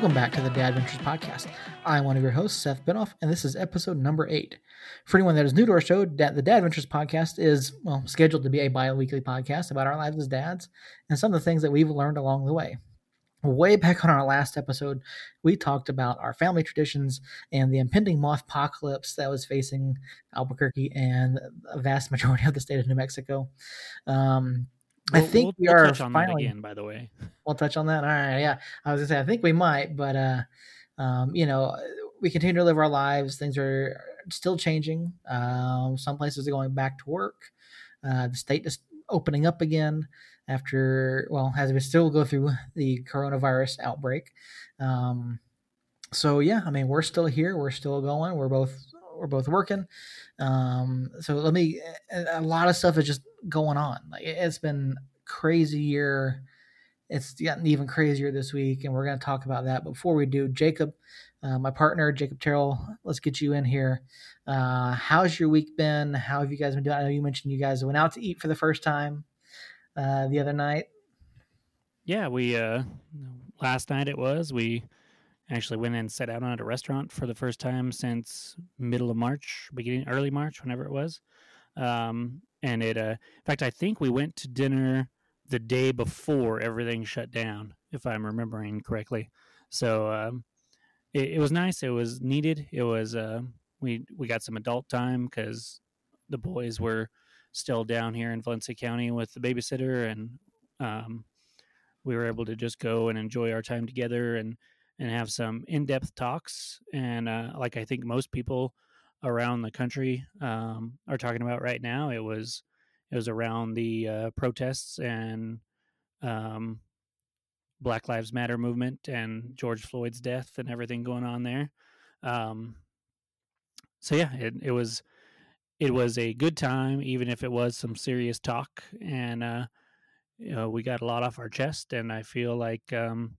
Welcome back to the Dadventures Podcast. I'm one of your hosts, Seth Benoff, and this is episode number eight. For anyone that is new to our show, the Dadventures Podcast is, well, scheduled to be a bi weekly podcast about our lives as dads and some of the things that we've learned along the way. Way back on our last episode, we talked about our family traditions and the impending moth apocalypse that was facing Albuquerque and a vast majority of the state of New Mexico. Um, I think we'll, we are touch on finally. that again, by the way. We'll touch on that. All right, yeah. I was gonna say I think we might, but uh, um, you know, we continue to live our lives. Things are still changing. Um, some places are going back to work. Uh, the state is opening up again after well, as we still go through the coronavirus outbreak. Um, so yeah, I mean, we're still here. We're still going. We're both we're both working. Um, so let me. A lot of stuff is just going on. Like it's been crazy year. It's gotten even crazier this week, and we're going to talk about that. Before we do, Jacob, uh, my partner, Jacob Terrell, let's get you in here. Uh, how's your week been? How have you guys been doing? I know you mentioned you guys went out to eat for the first time uh, the other night. Yeah, we uh last night it was we actually went and sat down at a restaurant for the first time since middle of March, beginning early March, whenever it was. Um, and it, uh, in fact, I think we went to dinner the day before everything shut down, if I'm remembering correctly. So um, it, it was nice. It was needed. It was uh, we we got some adult time because the boys were still down here in Valencia County with the babysitter, and um, we were able to just go and enjoy our time together and and have some in-depth talks. And uh, like I think most people around the country um, are talking about right now, it was it was around the uh, protests and um, Black Lives Matter movement and George Floyd's death and everything going on there. Um, so yeah, it, it was it was a good time, even if it was some serious talk, and uh, you know we got a lot off our chest, and I feel like um,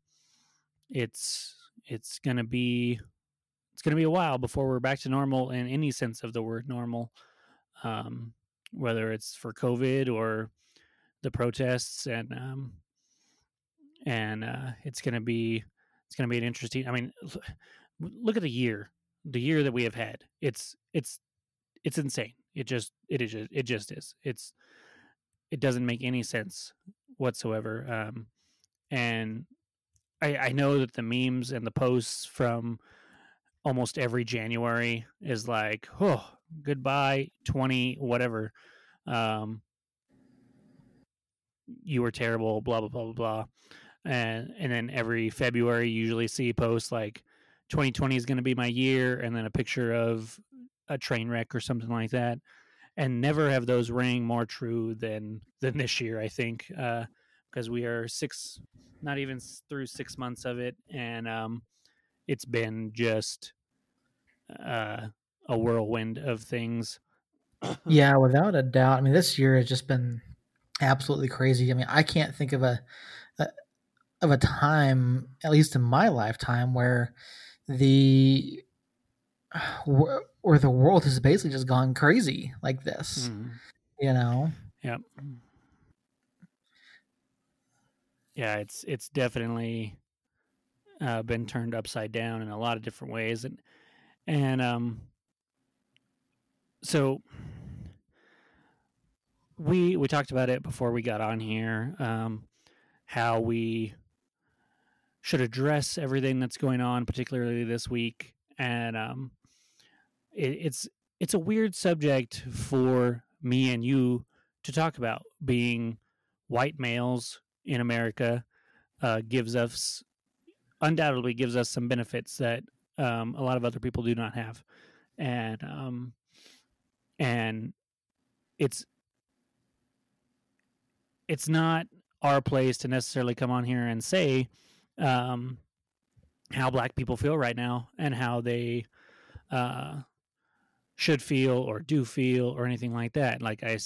it's it's gonna be it's gonna be a while before we're back to normal in any sense of the word normal, um, whether it's for COVID or the protests and um, and uh, it's gonna be it's gonna be an interesting. I mean, look at the year, the year that we have had. It's it's it's insane. It just it is just, it just is. It's it doesn't make any sense whatsoever. Um, and I, I know that the memes and the posts from almost every January is like, oh, goodbye, 20, whatever. Um, you were terrible, blah, blah, blah, blah, blah. And, and then every February, you usually see posts like 2020 is going to be my year, and then a picture of a train wreck or something like that. And never have those ring more true than than this year, I think, because we are six, not even through six months of it, and um, it's been just uh, a whirlwind of things. Yeah, without a doubt. I mean, this year has just been absolutely crazy. I mean, I can't think of a, a of a time, at least in my lifetime, where the where where the world has basically just gone crazy like this. Mhm. You know? Yep. Yeah, it's it's definitely uh, been turned upside down in a lot of different ways, and and um, so we we talked about it before we got on here, um, how we should address everything that's going on, particularly this week, and um, it, it's it's a weird subject for me and you to talk about. Being white males in America uh, gives us undoubtedly gives us some benefits that um, a lot of other people do not have, and um, and it's it's not our place to necessarily come on here and say um, how black people feel right now and how they uh, should feel or do feel or anything like that. Like I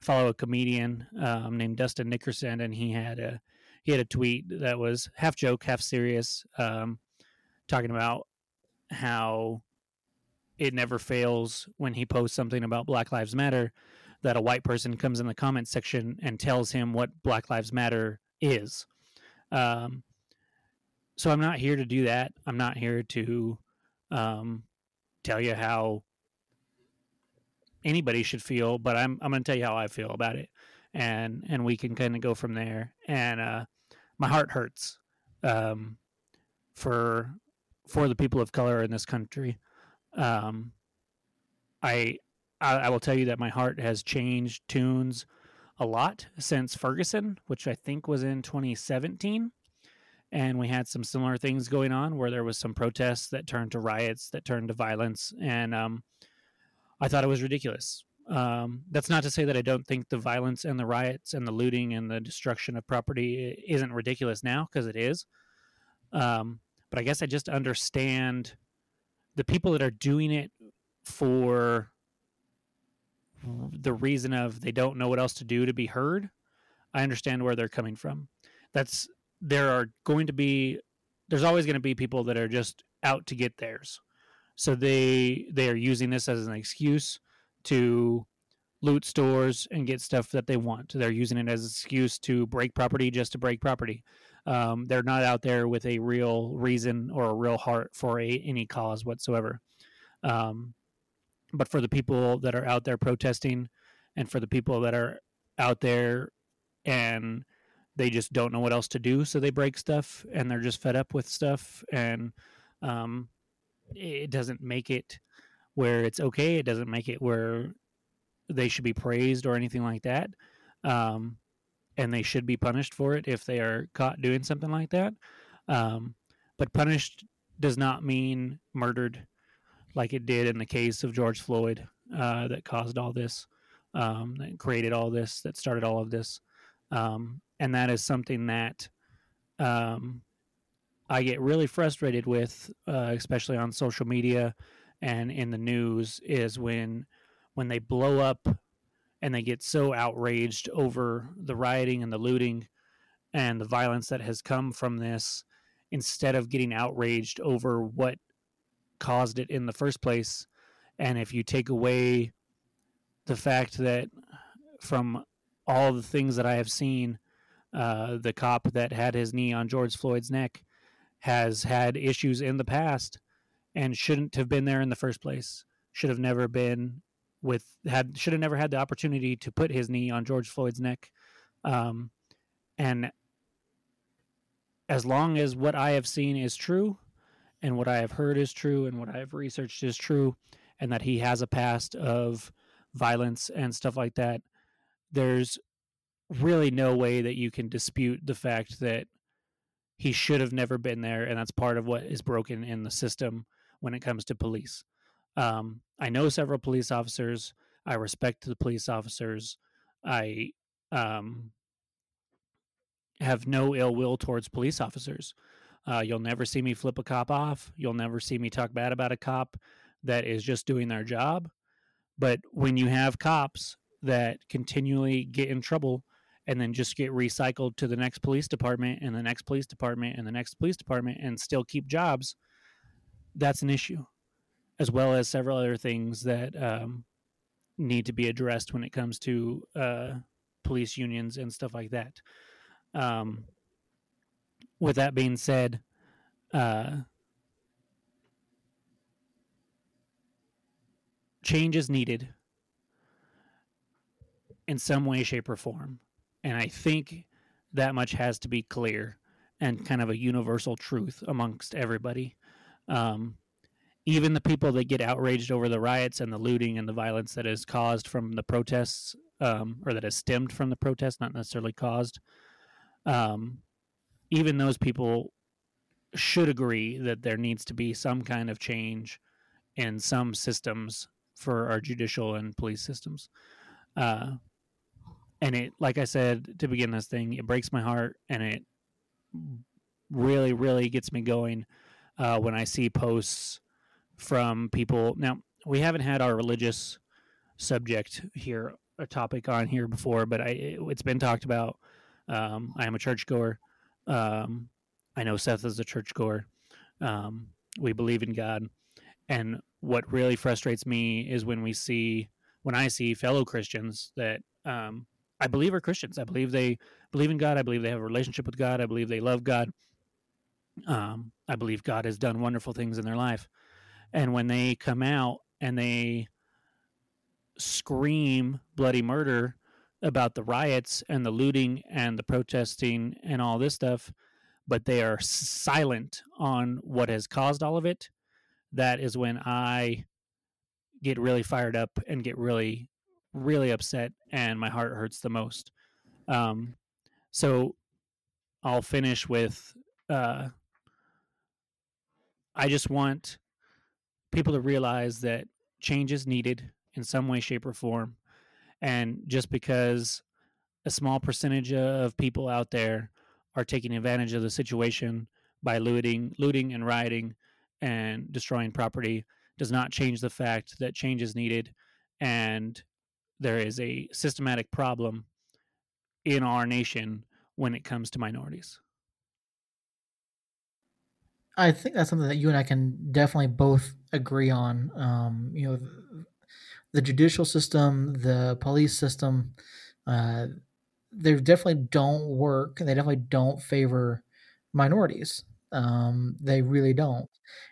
follow a comedian um, named Dustin Nickerson, and he had a he had a tweet that was half joke, half serious, um, talking about how it never fails when he posts something about Black Lives Matter that a white person comes in the comment section and tells him what Black Lives Matter is. Um, so I'm not here to do that. I'm not here to um, tell you how anybody should feel, but I'm I'm going to tell you how I feel about it, and and we can kind of go from there. And uh, my heart hurts um, for for the people of color in this country. Um, I, I I will tell you that my heart has changed tunes a lot since Ferguson, which I think was in 2017 and we had some similar things going on where there was some protests that turned to riots that turned to violence and um, i thought it was ridiculous um, that's not to say that i don't think the violence and the riots and the looting and the destruction of property isn't ridiculous now because it is. Um, but i guess i just understand the people that are doing it for the reason of they don't know what else to do to be heard. I understand where they're coming from. That's there are going to be there's always going to be people that are just out to get theirs. So they they are using this as an excuse to loot stores and get stuff that they want. They're using it as an excuse to break property just to break property. Um, they're not out there with a real reason or a real heart for a, any cause whatsoever. Um, but for the people that are out there protesting, and for the people that are out there and they just don't know what else to do, so they break stuff, and they're just fed up with stuff, and um, it doesn't make it where it's okay. It doesn't make it where they should be praised or anything like that. Um, and they should be punished for it if they are caught doing something like that. Um, but punished does not mean murdered, like it did in the case of George Floyd, uh, that caused all this, um, that created all this, that started all of this. Um, and that is something that um, I get really frustrated with, uh, especially on social media and in the news, is when when they blow up and they get so outraged over the rioting and the looting and the violence that has come from this, instead of getting outraged over what caused it in the first place. And if you take away the fact that from all the things that I have seen, uh, the cop that had his knee on George Floyd's neck has had issues in the past and shouldn't have been there in the first place. Should have never been with had should have never had the opportunity to put his knee on George Floyd's neck. Um, and as long as what I have seen is true, and what I have heard is true, and what I have researched is true, and that he has a past of violence and stuff like that, there's really no way that you can dispute the fact that he should have never been there, and that's part of what is broken in the system when it comes to police. Um, I know several police officers. I respect the police officers. I um, have no ill will towards police officers. Uh, you'll never see me flip a cop off. You'll never see me talk bad about a cop that is just doing their job. But when you have cops that continually get in trouble and then just get recycled to the next police department and the next police department and the next police department and still keep jobs, that's an issue, as well as several other things that um, need to be addressed when it comes to uh, police unions and stuff like that. Um, with that being said, uh, change is needed in some way, shape, or form. And I think that much has to be clear and kind of a universal truth amongst everybody. Um, even the people that get outraged over the riots and the looting and the violence that is caused from the protests, um, or that has stemmed from the protests, not necessarily caused, um, even those people should agree that there needs to be some kind of change in some systems for our judicial and police systems. Uh, and it like i said to begin this thing it breaks my heart and it really really gets me going uh, when i see posts from people now we haven't had our religious subject here a topic on here before but i it, has been talked about um, i am a churchgoer um, i know seth is a churchgoer um, we believe in god and what really frustrates me is when we see when i see fellow christians that um, I believe are Christians. I believe they believe in God. I believe they have a relationship with God. I believe they love God. Um, I believe God has done wonderful things in their life. And when they come out and they scream bloody murder about the riots and the looting and the protesting and all this stuff, but they are silent on what has caused all of it, that is when I get really fired up and get really, really upset, and my heart hurts the most. Um, so I'll finish with uh, I just want people to realize that change is needed in some way, shape, or form. And just because a small percentage of people out there are taking advantage of the situation by looting, looting and rioting and destroying property does not change the fact that change is needed and there is a systematic problem in our nation when it comes to minorities. I think that's something that you and I can definitely both agree on. Um, you know, the, the judicial system, the police system, uh, they definitely don't work. They definitely don't favor minorities. Um, they really don't,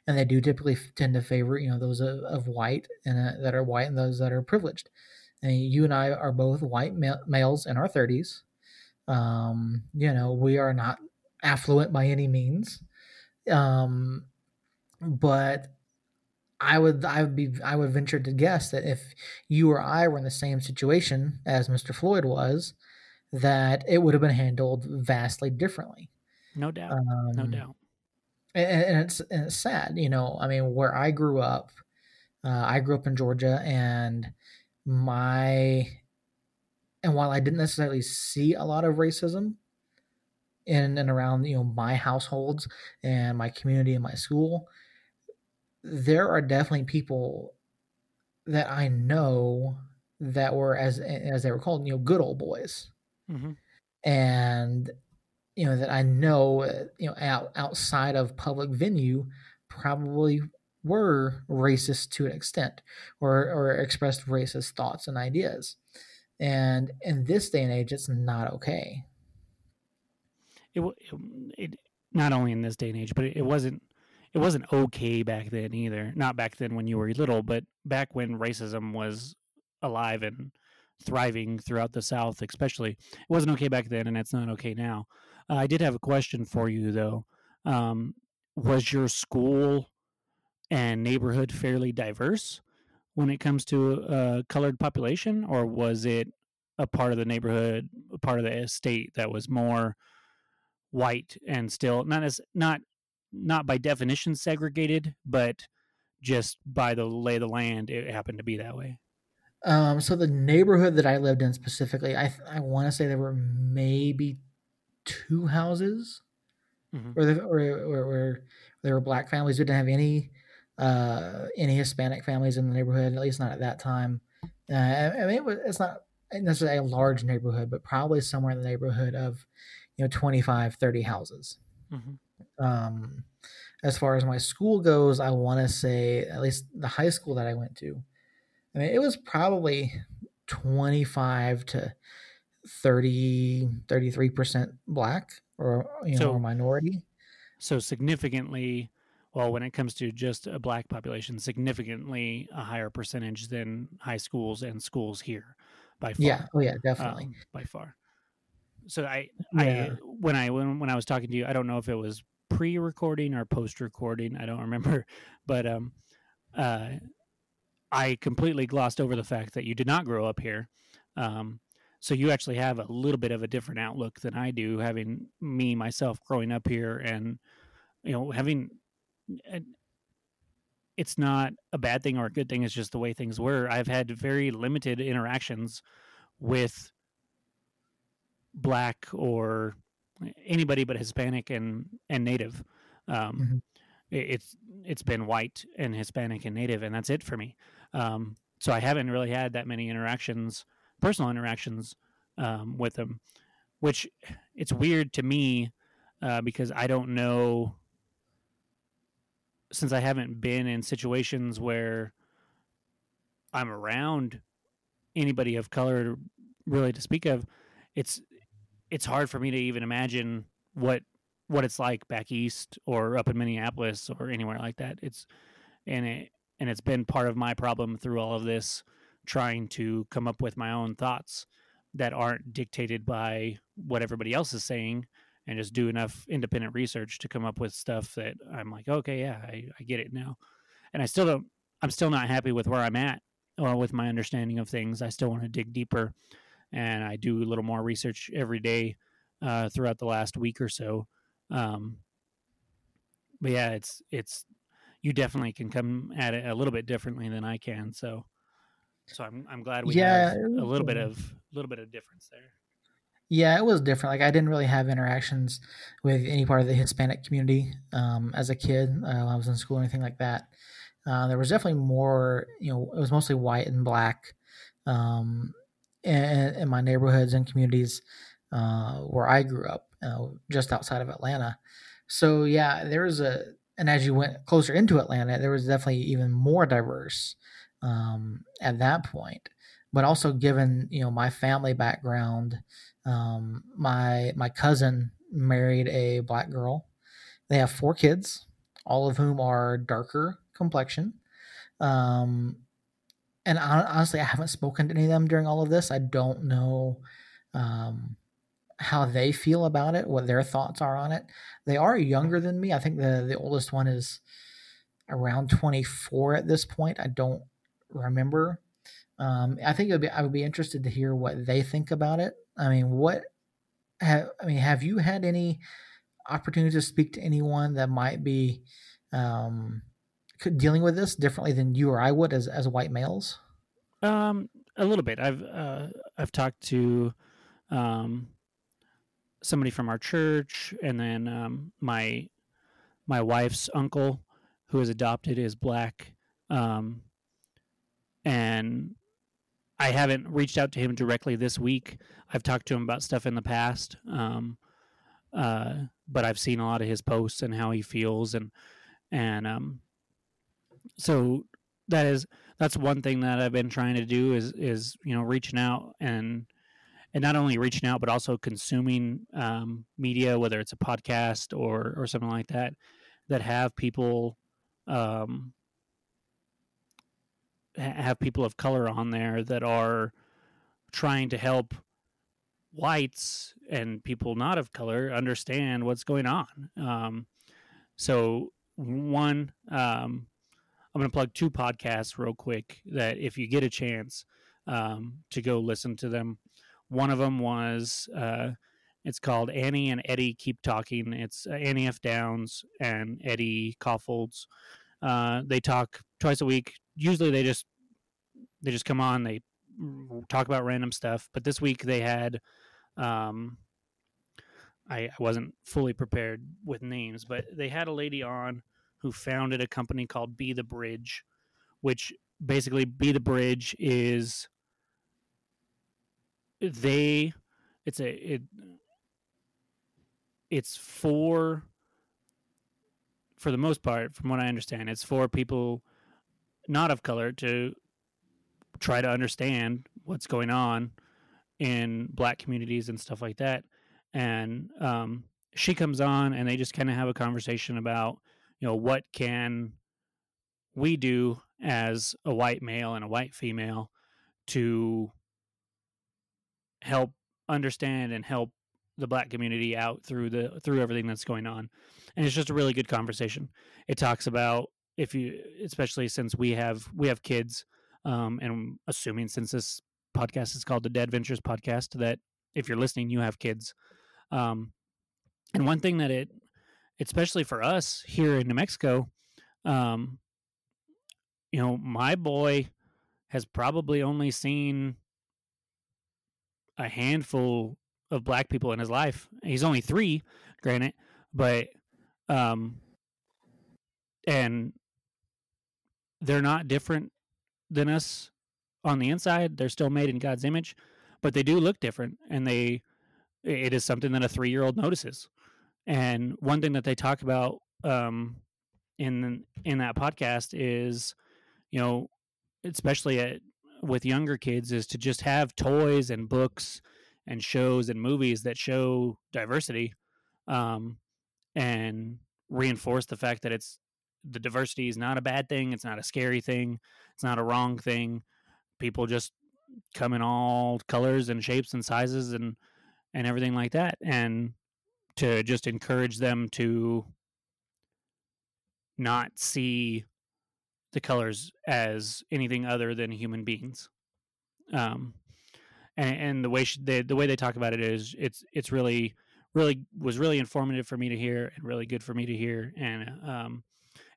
and they do typically tend to favor you know those of, of white and uh, that are white and those that are privileged. And you and I are both white ma- males in our thirties. Um, you know, we are not affluent by any means. Um, but I would I would be I would venture to guess that if you or I were in the same situation as Mr. Floyd was, that it would have been handled vastly differently. No doubt. Um, no doubt. And, and, it's and it's sad, you know. I mean, where I grew up, uh, I grew up in Georgia, and my and while I didn't necessarily see a lot of racism, in and around you know my households and my community and my school there are definitely people that i know that were as as they were called you know good old boys. Mm-hmm. and you know that i know you know out, outside of public venue probably were racist to an extent or or expressed racist thoughts and ideas. And in this day and age it's not okay it, it, it not only in this day and age, but it, it wasn't it wasn't okay back then either. Not back then when you were little, but back when racism was alive and thriving throughout the South, especially. It wasn't okay back then, and it's not okay now. Uh, I did have a question for you though. Um, was your school and neighborhood fairly diverse when it comes to a colored population, or was it a part of the neighborhood, a part of the estate that was more white and still not as not not by definition segregated, but just by the lay of the land, it happened to be that way. Um, so the neighborhood that I lived in specifically, I I want to say there were maybe two houses, mm-hmm. where, the, where there were black families. We didn't have any uh, any Hispanic families in the neighborhood, at least not at that time. Uh, I mean, it was, it's not necessarily a large neighborhood, but probably somewhere in the neighborhood of you know 25 30 houses. Mm-hmm. um, as far as my school goes i want to say at least the high school that i went to i mean it was probably 25 to 30 33% black or you know so, or minority. So significantly well when it comes to just a black population significantly a higher percentage than high schools and schools here by far. Yeah. Oh yeah definitely. Um, by far so I, yeah. I when I when, when I was talking to you, I don't know if it was pre-recording or post-recording. I don't remember, but um, uh, I completely glossed over the fact that you did not grow up here. Um, so you actually have a little bit of a different outlook than I do, having me myself growing up here, and you know having. It's not a bad thing or a good thing. It's just the way things were. I've had very limited interactions with black or anybody but Hispanic and and Native. Um, mm-hmm. it, it's it's been white and Hispanic and Native, and that's it for me. Um, so I haven't really had that many interactions, personal interactions um, with them, which it's weird to me uh, because I don't know since I haven't been in situations where I'm around anybody of color really to speak of. It's it's hard for me to even imagine what what it's like back east or up in Minneapolis or anywhere like that. It's and it and it's been part of my problem through all of this trying to come up with my own thoughts that aren't dictated by what everybody else is saying and just do enough independent research to come up with stuff that I'm like, okay, yeah, I, I get it now. And I still don't, I'm still not happy with where I'm at or with my understanding of things. I still want to dig deeper and I do a little more research every day uh, throughout the last week or so. Um, but yeah, it's, it's, you definitely can come at it a little bit differently than I can. So, so I'm, I'm glad we Yeah, have a little bit of, a little bit of difference there. yeah, it was different. Like I didn't really have interactions with any part of the Hispanic community um, as a kid. Uh, when I was in school or anything like that. Uh, there was definitely more. You know, it was mostly white and black um, in, in my neighborhoods and communities uh, where I grew up, uh, just outside of Atlanta. So yeah, there was a, and as you went closer into Atlanta, there was definitely even more diverse um, at that point. But also, given you know my family background, um, my my cousin married a black girl. They have four kids, all of whom are darker complexion. Um, and honestly, I haven't spoken to any of them during all of this. I don't know um, how they feel about it, what their thoughts are on it. They are younger than me. I think the the oldest one is around 24 at this point. I don't remember. Um, I think it would be, I would be interested to hear what they think about it. I mean, what have I mean, have you had any opportunity to speak to anyone that might be um, dealing with this differently than you or I would as as white males? Um, a little bit. I've, uh, I've talked to, um, somebody from our church and then, um, my, my wife's uncle who is adopted is black. Um, and I haven't reached out to him directly this week. I've talked to him about stuff in the past. Um, uh, but I've seen a lot of his posts and how he feels and and um, so that is that's one thing that I've been trying to do is is you know reaching out and and not only reaching out but also consuming um, media whether it's a podcast or or something like that that have people um, have people of color on there that are trying to help whites and people not of color understand what's going on. Um, so one, um, I'm going to plug two podcasts real quick that if you get a chance um, to go listen to them. One of them was uh, it's called Annie and Eddie Keep Talking. It's uh, Annie F. Downs and Eddie Kaufholz. Uh, they talk twice a week. Usually they just they just come on. They talk about random stuff. But this week they had um, I, I wasn't fully prepared with names, but they had a lady on who founded a company called Be the Bridge, which basically Be the Bridge is they it's a it it's for for the most part from what i understand it's for people not of color to try to understand what's going on in black communities and stuff like that. And um, she comes on and they just kind of have a conversation about you know what can we do as a white male and a white female to help understand and help the black community out through the through everything that's going on? And it's just a really good conversation. It talks about if you especially since we have we have kids um and assuming since this podcast is called the Dadventures podcast that if you're listening you have kids. Um and one thing that it especially for us here in new mexico um you know my boy has probably only seen a handful of black people in his life. He's only three, granted, but um, and they're not different than us on the inside. They're still made in God's image, but they do look different, and they it is something that a three year old notices. And one thing that they talk about um, in in that podcast is, you know, especially at, with younger kids, is to just have toys and books and shows and movies that show diversity um, and reinforce the fact that it's the diversity is not a bad thing. It's not a scary thing. It's not a wrong thing. People just come in all colors and shapes and sizes and and everything like that and to just encourage them to not see the colors as anything other than human beings. Um and, and the way she, they, the way they talk about it is it's it's really really was really informative for me to hear and really good for me to hear. And um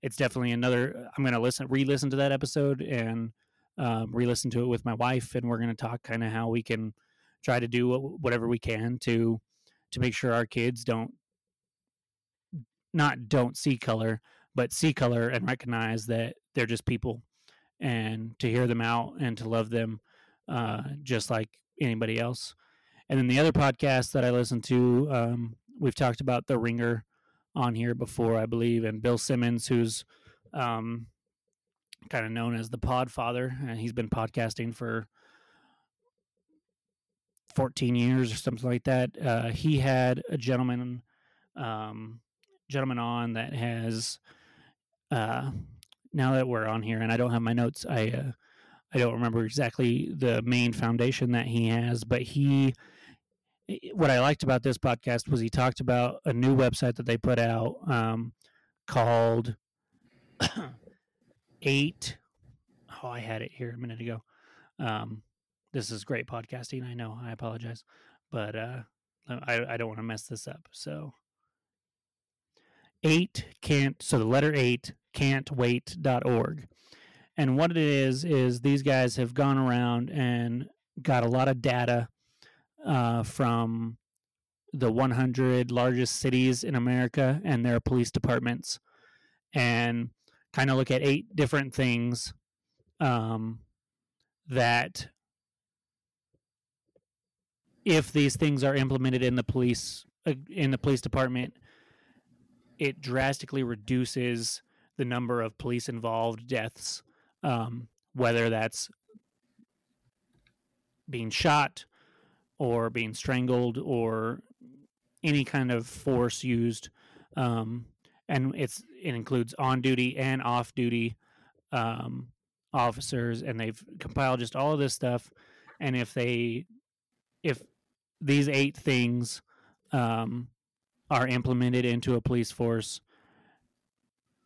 it's definitely another i'm going to listen re-listen to that episode and um, re-listen to it with my wife and we're going to talk kind of how we can try to do whatever we can to to make sure our kids don't not don't see color but see color and recognize that they're just people and to hear them out and to love them uh, just like anybody else. And then the other podcast that i listen to um, we've talked about the ringer on here before i believe and bill simmons who's um, kind of known as the pod father and he's been podcasting for 14 years or something like that uh, he had a gentleman um, gentleman on that has uh, now that we're on here and i don't have my notes i uh, i don't remember exactly the main foundation that he has but he what i liked about this podcast was he talked about a new website that they put out um, called eight. Oh, I had it here a minute ago. Um, this is great podcasting. I know. I apologize, but uh, I I don't want to mess this up. So eight can't. So the letter eight can't wait dot org, And what it is is these guys have gone around and got a lot of data uh, from the 100 largest cities in America and their police departments, and kind of look at eight different things um, that if these things are implemented in the police uh, in the police department it drastically reduces the number of police involved deaths um, whether that's being shot or being strangled or any kind of force used um, and it's it includes on duty and off duty um, officers, and they've compiled just all of this stuff. And if they, if these eight things um, are implemented into a police force,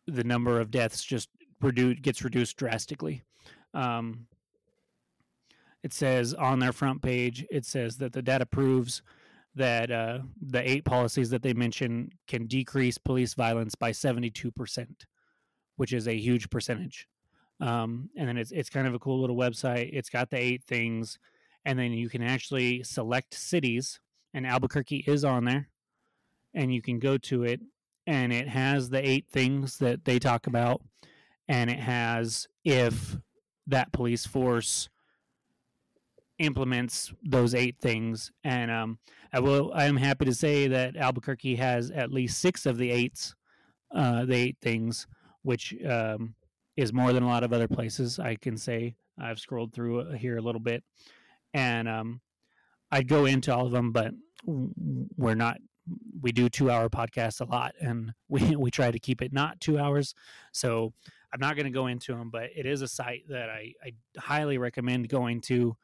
the number of deaths just reduce, gets reduced drastically. Um, it says on their front page, it says that the data proves that uh, the eight policies that they mention can decrease police violence by 72%, which is a huge percentage. Um, and then it's, it's kind of a cool little website. It's got the eight things, and then you can actually select cities, and Albuquerque is on there, and you can go to it, and it has the eight things that they talk about, and it has if that police force implements those eight things. And um, I will. I am happy to say that Albuquerque has at least six of the eights, uh, the eight things, which um, is more than a lot of other places. I can say I've scrolled through uh, here a little bit, and um, I'd go into all of them, but we're not. We do two hour podcasts a lot, and we we try to keep it not two hours. So I'm not going to go into them, but it is a site that I, I highly recommend going to.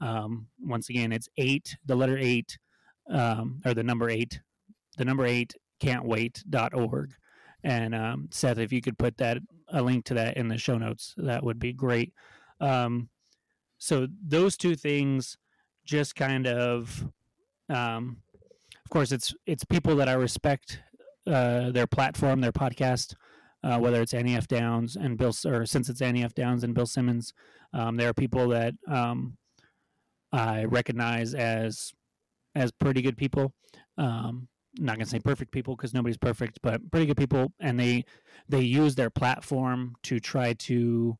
Um, once again, it's eight, the letter eight, um, or the number eight, the number eight can't wait.org. And um, Seth, if you could put that a link to that in the show notes, that would be great. Um, so those two things just kind of, um, of course, it's it's people that I respect uh, their platform, their podcast. Uh, whether it's Annie F. Downs and Bill, or since it's Annie F. Downs and Bill Simmons, um, there are people that um, I recognize as as pretty good people. Um, not gonna say perfect people because nobody's perfect, but pretty good people, and they they use their platform to try to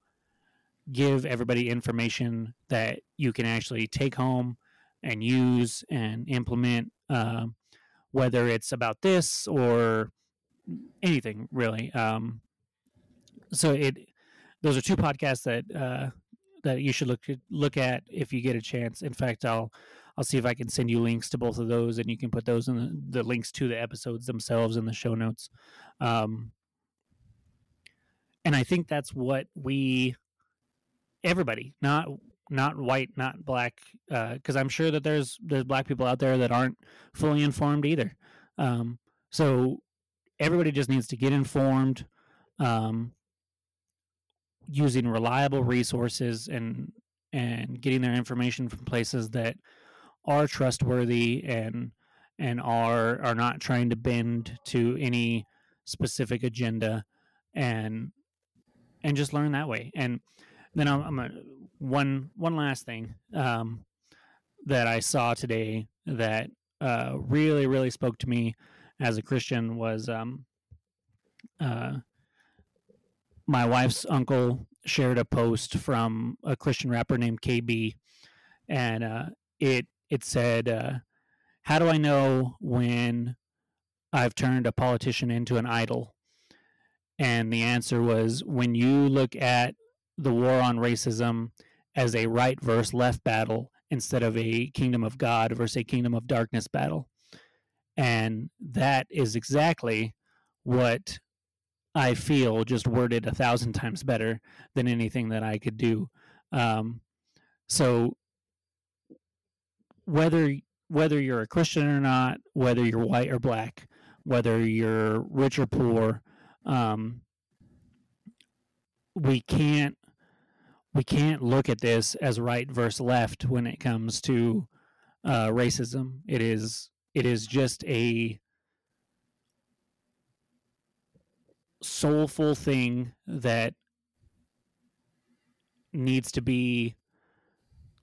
give everybody information that you can actually take home and use and implement, uh, whether it's about this or anything really. Um, so it those are two podcasts that uh, that you should look look at if you get a chance. In fact, I'll I'll see if I can send you links to both of those, and you can put those in the, the links to the episodes themselves in the show notes. Um, and I think that's what we, everybody, not not white, not black, because uh, I'm sure that there's there's black people out there that aren't fully informed either. Um, so everybody just needs to get informed, um, using reliable resources and and getting their information from places that are trustworthy and and are are not trying to bend to any specific agenda and and just learn that way and then i'm, I'm a, one one last thing um, that i saw today that uh, really really spoke to me as a christian was um, uh, my wife's uncle shared a post from a christian rapper named kb and uh, it it said, uh, "How do I know when I've turned a politician into an idol?" And the answer was when you look at the war on racism as a right versus left battle instead of a kingdom of God versus a kingdom of darkness battle. And that is exactly what I feel just worded a thousand times better than anything that I could do. Um, so whether whether you're a Christian or not, whether you're white or black, whether you're rich or poor, um, we can't we can't look at this as right versus left when it comes to uh, racism. It is it is just a soulful thing that needs to be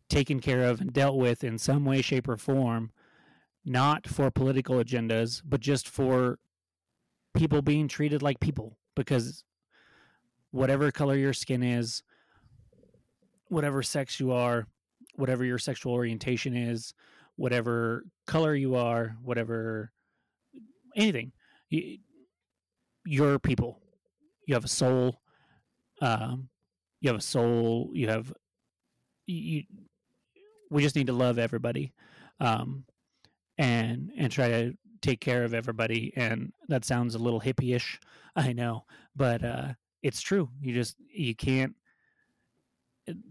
taken care of and dealt with in some way, shape, or form, not for political agendas, but just for people being treated like people. Because whatever color your skin is, whatever sex you are, whatever your sexual orientation is, whatever color you are, whatever anything, you, you're people. You have a soul. Um, you have a soul. You have you we just need to love everybody um, and and try to take care of everybody and that sounds a little hippie-ish i know but uh, it's true you just you can't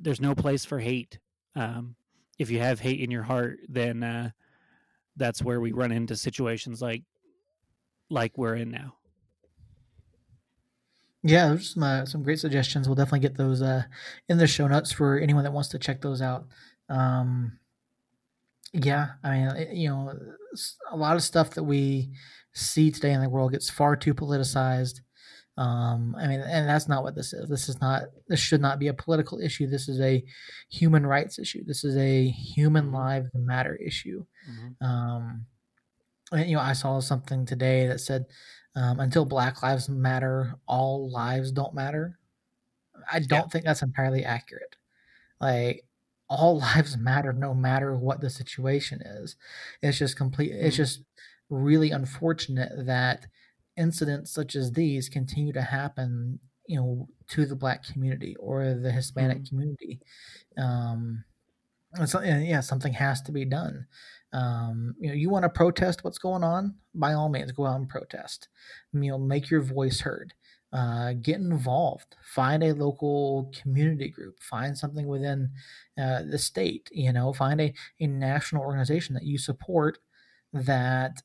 there's no place for hate um, if you have hate in your heart then uh, that's where we run into situations like like we're in now yeah, there's some uh, some great suggestions. We'll definitely get those uh, in the show notes for anyone that wants to check those out. Um, yeah, I mean, eh, you know, a lot of stuff that we see today in the world gets far too politicized. Um, I mean, and that's not what this is. This is not. This should not be a political issue. This is a human rights issue. This is a human mm-hmm. lives matter issue. Mm-hmm. Um, and, you know, I saw something today that said, um, "Until Black Lives Matter, all lives don't matter." I don't yeah. think that's entirely accurate. Like, all lives matter no matter what the situation is. It's just complete it's mm-hmm. just really unfortunate that incidents such as these continue to happen, you know, to the black community or the Hispanic mm-hmm. community. Um and so, and yeah, something has to be done. Um, you know, you want to protest what's going on? By all means, go out and protest. You know, make your voice heard uh, get involved find a local community group find something within uh, the state you know find a, a national organization that you support that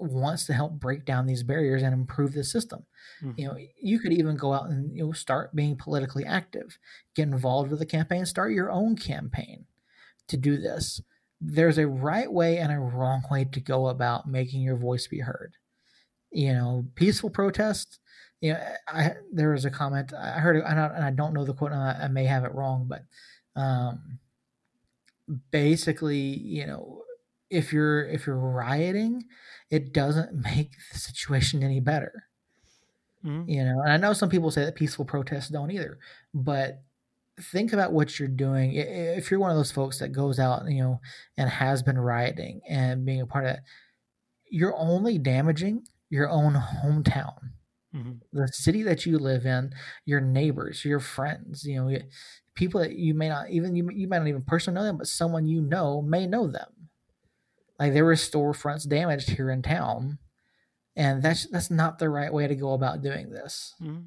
wants to help break down these barriers and improve the system. Mm-hmm. you know you could even go out and you know start being politically active get involved with the campaign start your own campaign to do this. There's a right way and a wrong way to go about making your voice be heard. You know peaceful protest you know, I there was a comment I heard, and I, and I don't know the quote, and I, I may have it wrong, but um, basically, you know, if you're if you're rioting, it doesn't make the situation any better. Mm-hmm. You know, and I know some people say that peaceful protests don't either, but think about what you're doing. If you're one of those folks that goes out, you know, and has been rioting and being a part of it, you're only damaging your own hometown mm-hmm. the city that you live in, your neighbors, your friends, you know, people that you may not even you, you might not even personally know them, but someone you know may know them. Like there were storefronts damaged here in town, and that's that's not the right way to go about doing this. Mm-hmm.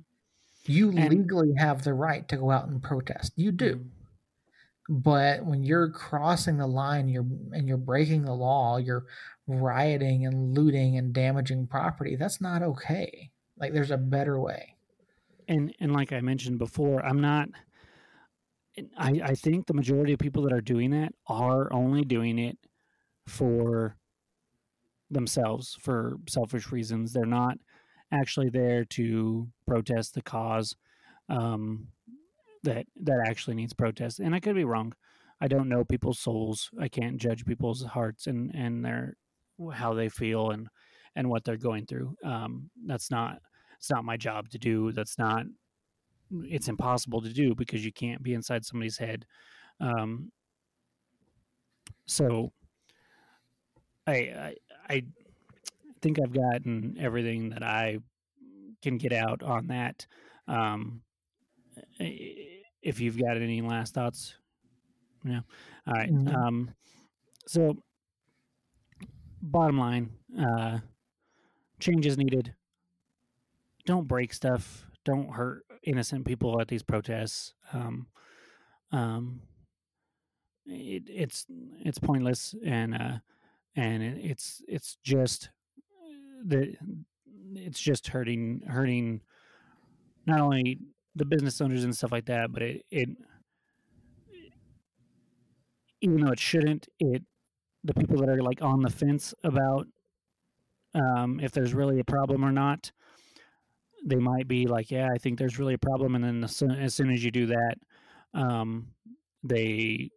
You and, legally have the right to go out and protest. You do. Mm-hmm. But when you're crossing the line, you're and you're breaking the law, you're rioting and looting and damaging property. That's not okay. Like there's a better way. And and like I mentioned before, I'm not I, I think the majority of people that are doing that are only doing it for themselves for selfish reasons. They're not actually there to protest the cause um, that that actually needs protest. And I could be wrong. I don't know people's souls. I can't judge people's hearts and and their how they feel and and what they're going through. Um, that's not it's not my job to do. That's not it's impossible to do because you can't be inside somebody's head. Um, so I, I I think I've gotten everything that I can get out on that. Um, if you've got any last thoughts, yeah. All right. mm-hmm. Um, so bottom line, uh, change is needed. Don't break stuff. Don't hurt innocent people at these protests. Um, um, it, it's it's pointless and uh, and it's it's just the it's just hurting hurting not only the business owners and stuff like that, but it it even though it shouldn't, it the people that are like on the fence about um, if there's really a problem or not, they might be like, yeah, I think there's really a problem, and then as soon as, soon as you do that, um, they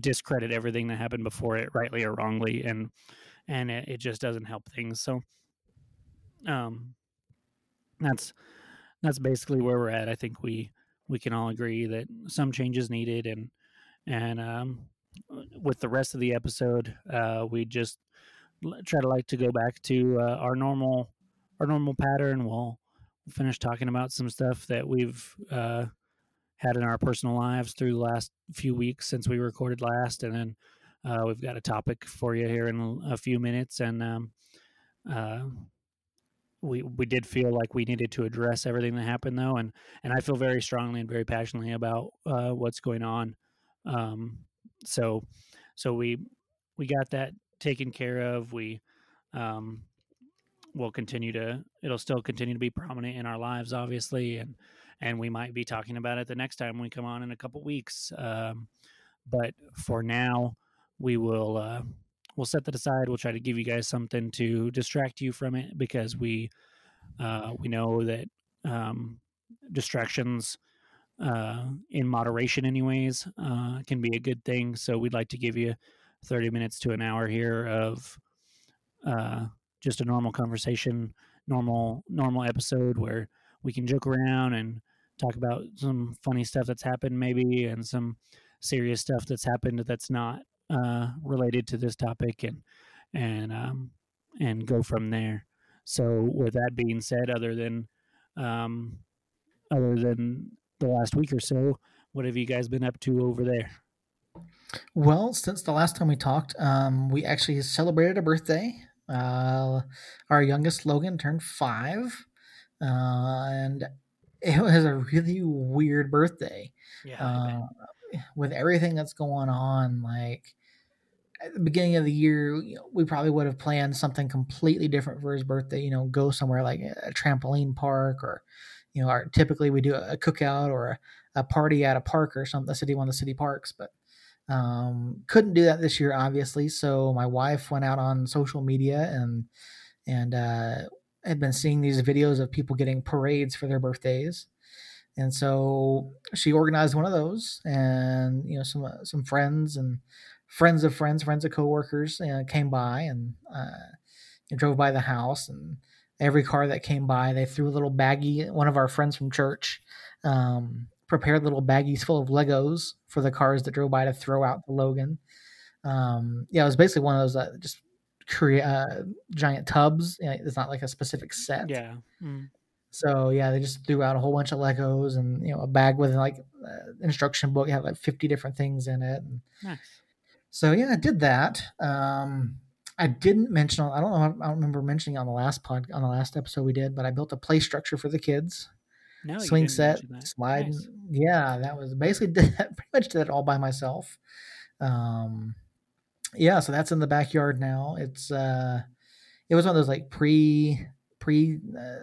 discredit everything that happened before it, rightly or wrongly, and and it, it just doesn't help things. So, um, that's that's basically where we're at. I think we we can all agree that some changes needed, and and um, with the rest of the episode, uh, we just try to like to go back to uh, our normal our normal pattern. We'll finish talking about some stuff that we've uh, had in our personal lives through the last few weeks since we recorded last, and then uh, we've got a topic for you here in a few minutes, and um, uh, we we did feel like we needed to address everything that happened though, and and I feel very strongly and very passionately about uh, what's going on. Um, so so we we got that taken care of. We um, will continue to it'll still continue to be prominent in our lives, obviously, and and we might be talking about it the next time we come on in a couple weeks. Um, but for now, we will uh, we'll set that aside. We'll try to give you guys something to distract you from it because we uh, we know that um, distractions uh, in moderation, anyways, uh, can be a good thing. So we'd like to give you 30 minutes to an hour here of uh, just a normal conversation, normal normal episode where we can joke around and talk about some funny stuff that's happened, maybe, and some serious stuff that's happened that's not uh, related to this topic, and and um, and go from there. So, with that being said, other than um, other than the last week or so, what have you guys been up to over there? Well, since the last time we talked, um, we actually celebrated a birthday. Uh, our youngest Logan turned five, uh, and it was a really weird birthday. Yeah. Uh, with everything that's going on, like at the beginning of the year, you know, we probably would have planned something completely different for his birthday. You know, go somewhere like a trampoline park, or you know, our, typically we do a cookout or a, a party at a park or something, the city one of the city parks, but um, couldn't do that this year, obviously. So my wife went out on social media and and uh, had been seeing these videos of people getting parades for their birthdays, and so she organized one of those, and you know some uh, some friends and friends of friends, friends of coworkers uh, came by and uh, drove by the house, and every car that came by, they threw a little baggie. One of our friends from church um, prepared little baggies full of Legos for the cars that drove by to throw out the Logan. Um, yeah, it was basically one of those uh, just create uh, giant tubs. it's not like a specific set. Yeah. Mm. So yeah, they just threw out a whole bunch of Legos and you know a bag with like uh, instruction book. It had like fifty different things in it. And Nice. so yeah, I did that. Um, I didn't mention. I don't know. I don't remember mentioning on the last pod on the last episode we did, but I built a play structure for the kids. No, swing set, slide. Nice. Yeah, that was basically did that, pretty much did it all by myself. Um, yeah, so that's in the backyard now. It's uh, it was one of those like pre pre uh,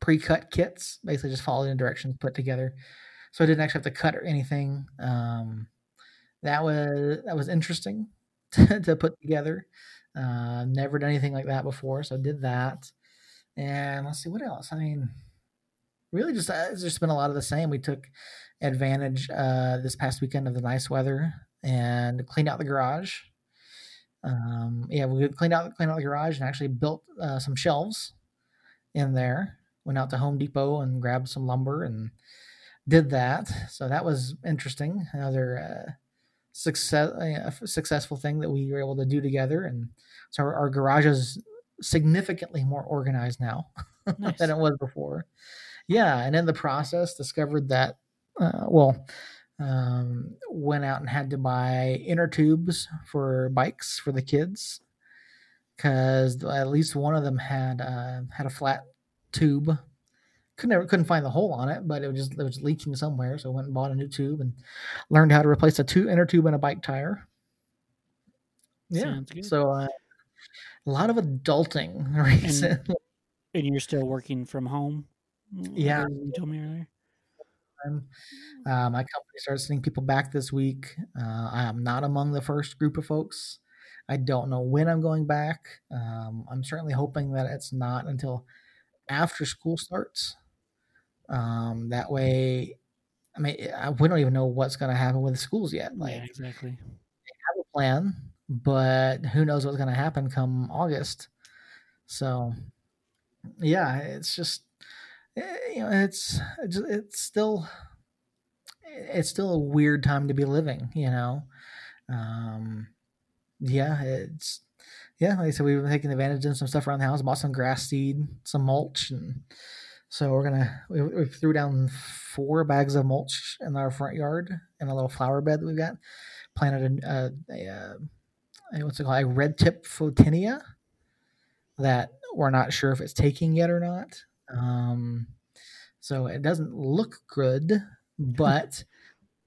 pre cut kits. Basically, just following the directions put together. So I didn't actually have to cut or anything. Um, that was that was interesting to, to put together. Uh, never done anything like that before, so I did that. And let's see what else. I mean, really, just uh, it's just been a lot of the same. We took advantage uh, this past weekend of the nice weather and cleaned out the garage. Um, yeah, we cleaned out cleaned out the garage and actually built uh, some shelves in there. Went out to Home Depot and grabbed some lumber and did that. So that was interesting. Another uh, success uh, successful thing that we were able to do together. And so our, our garage is significantly more organized now Nice. than it was before. Yeah, and in the process, discovered that uh, well, um, went out and had to buy inner tubes for bikes for the kids because at least one of them had uh, had a flat tube. Couldn't never, couldn't find the hole on it, but it was just it was leaking somewhere. So I went and bought a new tube and learned how to replace a two inner tube in a bike tire. Yeah, so uh, a lot of adulting recently. And you're still working from home? Yeah. You told me earlier. Time. Uh, my company started sending people back this week. Uh, I am not among the first group of folks. I don't know when I'm going back. Um, I'm certainly hoping that it's not until after school starts. Um, that way, I mean, I, we don't even know what's going to happen with the schools yet. Like, yeah, exactly. have a plan, but who knows what's going to happen come August. So, yeah, it's just eh, Eh, you know, it's it's, still it's still a weird time to be living, you know. Um, yeah, it's yeah, like I said, we've been taking advantage of some stuff around the house. Bought some grass seed, some mulch, and so we're gonna we, we threw down four bags of mulch in our front yard in a little flower bed that we've got. Planted uh, a, a, a, a what's it called a red tip photinia that we're not sure if it's taking yet or not. Um, so it doesn't look good, but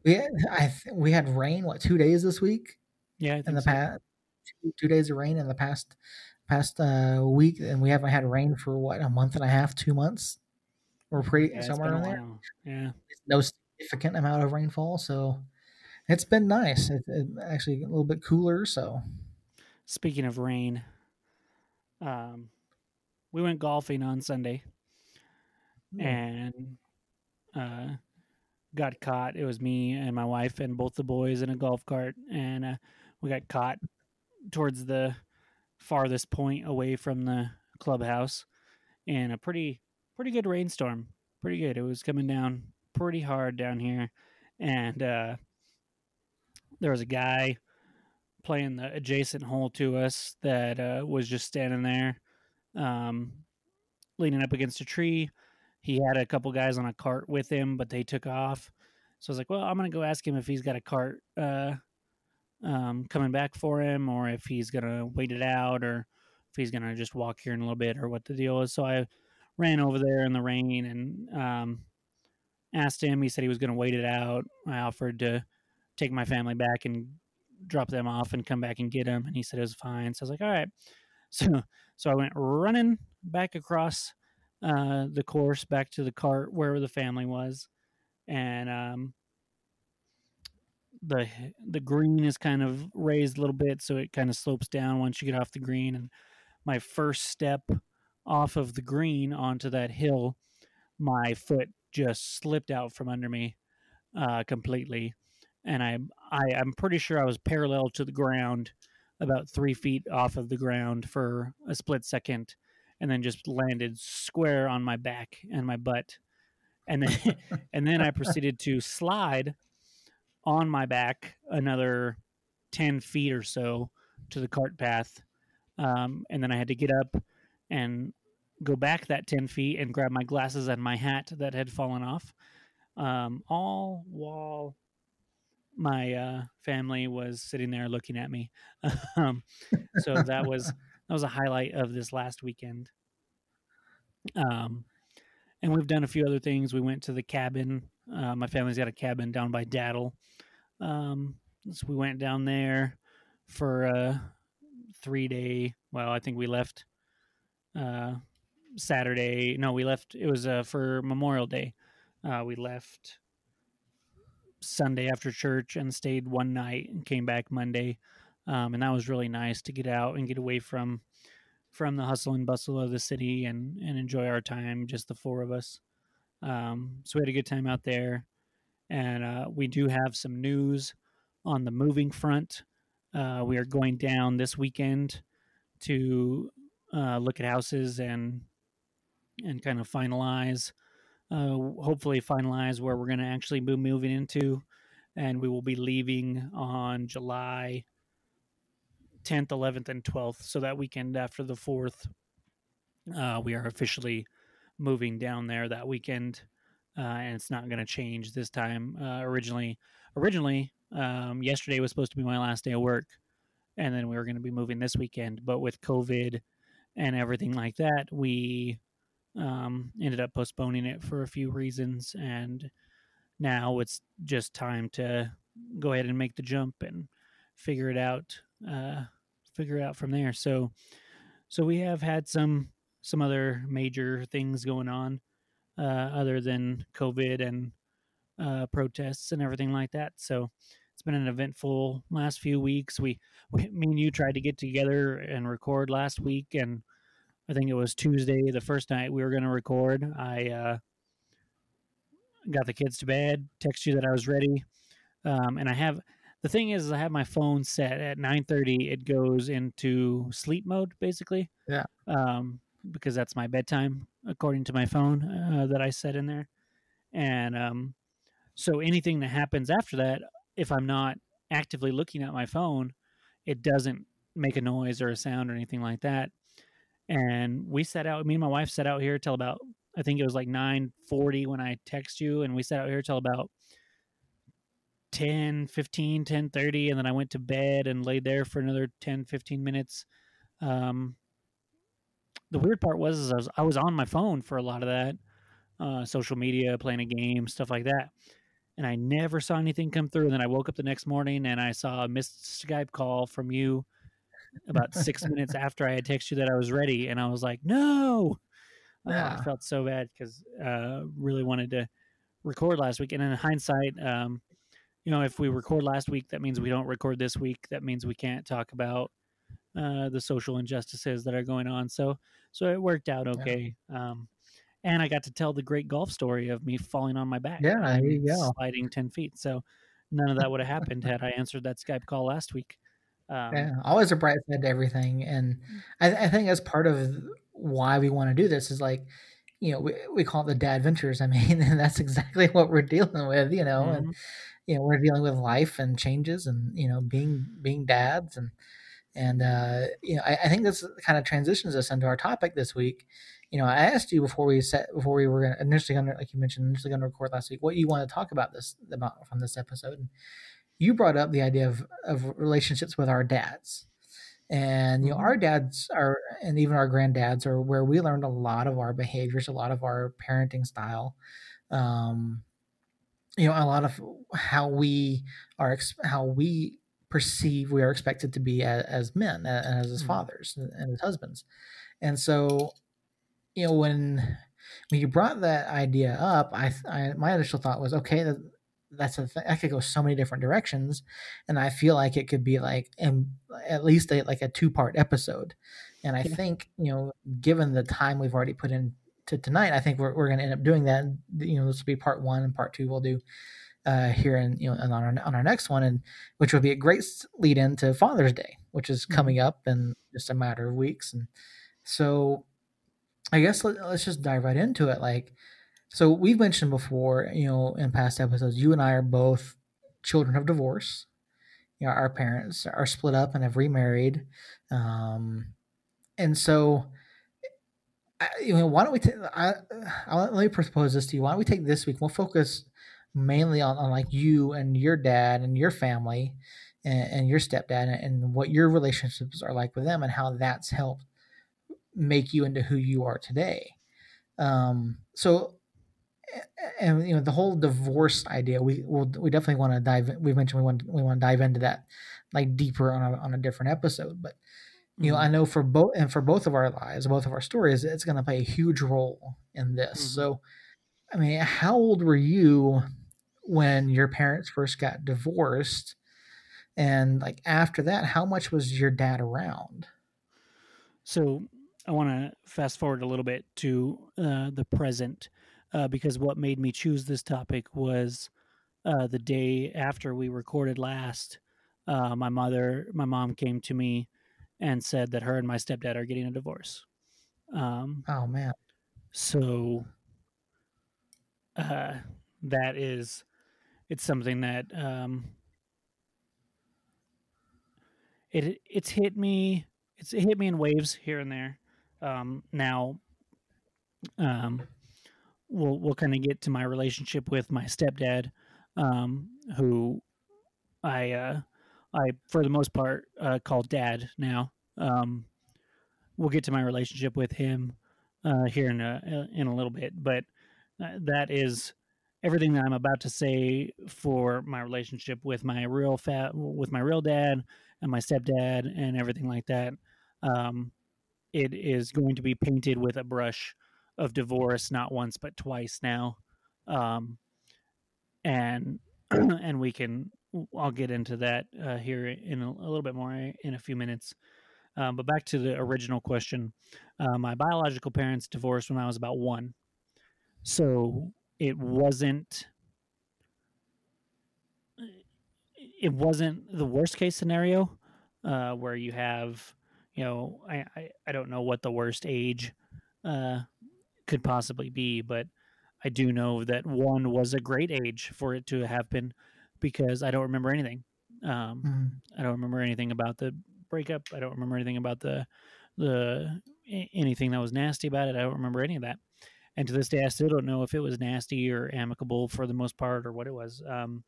we had, I th- we had rain what two days this week Yeah, in the so. past two, two days of rain in the past past uh, week, and we haven't had rain for what a month and a half, two months. We're pretty Yeah, somewhere in there. Yeah. No significant amount of rainfall, so it's been nice. It, it actually a little bit cooler, so Speaking of rain, um, we went golfing on Sunday and uh, got caught. It was me and my wife and both the boys in a golf cart, and uh, we got caught towards the farthest point away from the clubhouse in a pretty pretty good rainstorm. Pretty good. It was coming down pretty hard down here, and uh, there was a guy playing the adjacent hole to us that uh, was just standing there, um, leaning up against a tree. He had a couple guys on a cart with him, but they took off. So I was like, "Well, I'm gonna go ask him if he's got a cart uh, um, coming back for him, or if he's gonna wait it out, or if he's gonna just walk here in a little bit, or what the deal is." So I ran over there in the rain and um, asked him. He said he was gonna wait it out. I offered to take my family back and drop them off and come back and get them, and he said it was fine. So I was like, "All right." So so I went running back across uh, the course back to the cart where the family was, and um, the the green is kind of raised a little bit, so it kind of slopes down once you get off the green. And my first step off of the green onto that hill, my foot just slipped out from under me uh, completely, and I, I I'm pretty sure I was parallel to the ground, about three feet off of the ground for a split second, and then just landed square on my back and my butt, and then and then I proceeded to slide on my back another 10 feet or so to the cart path. Um, and then I had to get up and go back that 10 feet and grab my glasses and my hat that had fallen off. Um, all while my uh, family was sitting there looking at me. um, so that was that was a highlight of this last weekend. Um, and we've done a few other things. We went to the cabin. Uh, my family's got a cabin down by Datil. Um, so we went down there for a three day. Well, I think we left uh, Saturday. No, we left. It was uh, for Memorial Day. Uh, we left Sunday after church and stayed one night and came back Monday. Um, and that was really nice to get out and get away from from the hustle and bustle of the city and and enjoy our time, just the four of us. Um, so we had a good time out there, and uh, we do have some news on the moving front. Uh, we are going down this weekend to uh, look at houses and and kind of finalize uh, hopefully finalize where we're going to actually be moving into. And we will be leaving on July 10th, 11th, and 12th. So that weekend after the 4th, uh, we are officially moving down there that weekend. Uh, and it's not going to change this time. Uh, originally, originally, um, yesterday was supposed to be my last day of work, and then we were going to be moving this weekend. But with COVID and everything like that, we um, ended up postponing it for a few reasons, and now it's just time to go ahead and make the jump and figure it out. Uh, figure it out from there. So, so we have had some some other major things going on, uh, other than COVID and uh, protests and everything like that. So it's been an eventful last few weeks. We, we, me and you tried to get together and record last week, and I think it was Tuesday, the first night we were going to record. I uh, got the kids to bed, text you that I was ready, um, and I have. The thing is, I have my phone set at 9:30. It goes into sleep mode, basically. Yeah. Um, because that's my bedtime, according to my phone uh, that I set in there, and um, so anything that happens after that, if I'm not actively looking at my phone, it doesn't make a noise or a sound or anything like that and we set out me and my wife set out here till about i think it was like 9.40 when i text you and we set out here till about 10 15 10 30 and then i went to bed and laid there for another 10 15 minutes um, the weird part was I was, I was on my phone for a lot of that uh, social media playing a game stuff like that and i never saw anything come through and then i woke up the next morning and i saw a missed skype call from you about six minutes after I had texted you that I was ready, and I was like, no. Yeah. Oh, I felt so bad because uh, really wanted to record last week. And in hindsight, um, you know, if we record last week, that means we don't record this week. That means we can't talk about uh, the social injustices that are going on. So, so it worked out okay. Yeah. Um, and I got to tell the great golf story of me falling on my back. Yeah, there you go. Sliding ten feet. So none of that would have happened had I answered that Skype call last week. Um, yeah, always a bright side to everything, and. I, I think as part of why we want to do this is like, you know, we, we call it the Dadventures. I mean, and that's exactly what we're dealing with, you know, mm-hmm. and you know we're dealing with life and changes, and you know being being dads, and and uh, you know I, I think this kind of transitions us into our topic this week. You know, I asked you before we set before we were gonna, initially going to, like you mentioned, initially going to record last week, what you want to talk about this about from this episode. And you brought up the idea of, of relationships with our dads and you know our mm-hmm. dads are and even our granddads are where we learned a lot of our behaviors a lot of our parenting style um you know a lot of how we are how we perceive we are expected to be as, as men as as mm-hmm. fathers and as husbands and so you know when when you brought that idea up i, I my initial thought was okay that that's a th- I could go so many different directions, and I feel like it could be like in at least a, like a two part episode. And I yeah. think you know, given the time we've already put in to tonight, I think we're we're going to end up doing that. You know, this will be part one, and part two we'll do uh, here and you know on our on our next one, and which will be a great lead into Father's Day, which is mm-hmm. coming up in just a matter of weeks. And so, I guess let, let's just dive right into it. Like so we've mentioned before, you know, in past episodes, you and I are both children of divorce. You know, our parents are split up and have remarried, um, and so I, you know, why don't we? take? I, I, let me propose this to you. Why don't we take this week? We'll focus mainly on, on like you and your dad and your family, and, and your stepdad, and, and what your relationships are like with them, and how that's helped make you into who you are today. Um, so, and you know, the whole divorce idea, we will we definitely want to dive. We mentioned we want we want to dive into that like deeper on a on a different episode, but you know, I know for both and for both of our lives, both of our stories, it's going to play a huge role in this. Mm-hmm. So, I mean, how old were you when your parents first got divorced? And like after that, how much was your dad around? So, I want to fast forward a little bit to uh, the present uh, because what made me choose this topic was uh, the day after we recorded last. Uh, my mother, my mom came to me and said that her and my stepdad are getting a divorce. Um, oh man! So uh, that is, it's something that um, it it's hit me. It's it hit me in waves here and there. Um, now, um, we'll we'll kind of get to my relationship with my stepdad, um, who I uh, I, for the most part, uh, call Dad now. Um, we'll get to my relationship with him uh, here in a in a little bit, but uh, that is everything that I'm about to say for my relationship with my real fat with my real dad and my stepdad and everything like that. Um, it is going to be painted with a brush of divorce, not once but twice now, um, and and we can I'll get into that uh, here in a, a, little bit more in a few minutes. Um, but back to the original question. Uh, my biological parents divorced when I was about one. So it wasn't it wasn't the worst case scenario uh, where you have you know I, I, I don't know what the worst age uh, could possibly be but i do know that one was a great age for it to have been because I don't remember anything. Um, mm-hmm. I don't remember anything about the breakup. I don't remember anything about the the anything that was nasty about it. I don't remember any of that. And to this day, I still don't know if it was nasty or amicable for the most part or what it was. Um,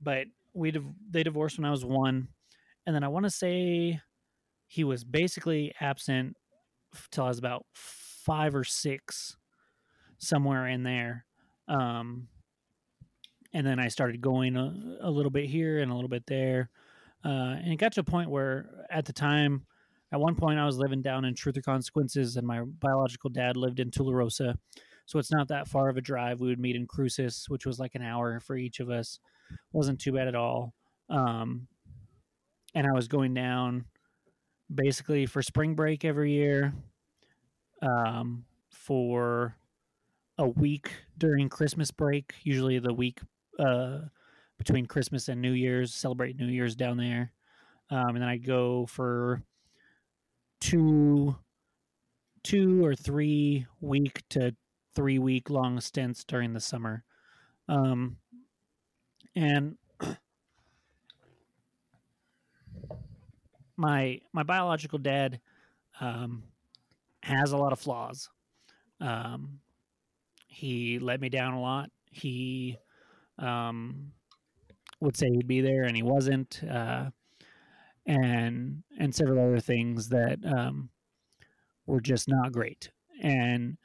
but we div- they divorced when I was one, and then I want to say he was basically absent till I was about five or six, somewhere in there. Um, and then I started going a, a, little bit here and a little bit there, uh, and it got to a point where, at the time, at one point I was living down in Truth or Consequences, and my biological dad lived in Tularosa, so it's not that far of a drive. We would meet in Cruces, which was like an hour for each of us. wasn't too bad at all. Um, and I was going down basically for spring break every year, um, for a week during Christmas break, usually the week uh, between Christmas and New Year's, celebrate New Year's down there, um, and then I go for two, two or three week to three week long stints during the summer, um, and my my biological dad um, has a lot of flaws. Um, he let me down a lot. He um, would say he'd be there and he wasn't, uh, and and several other things that um, were just not great. And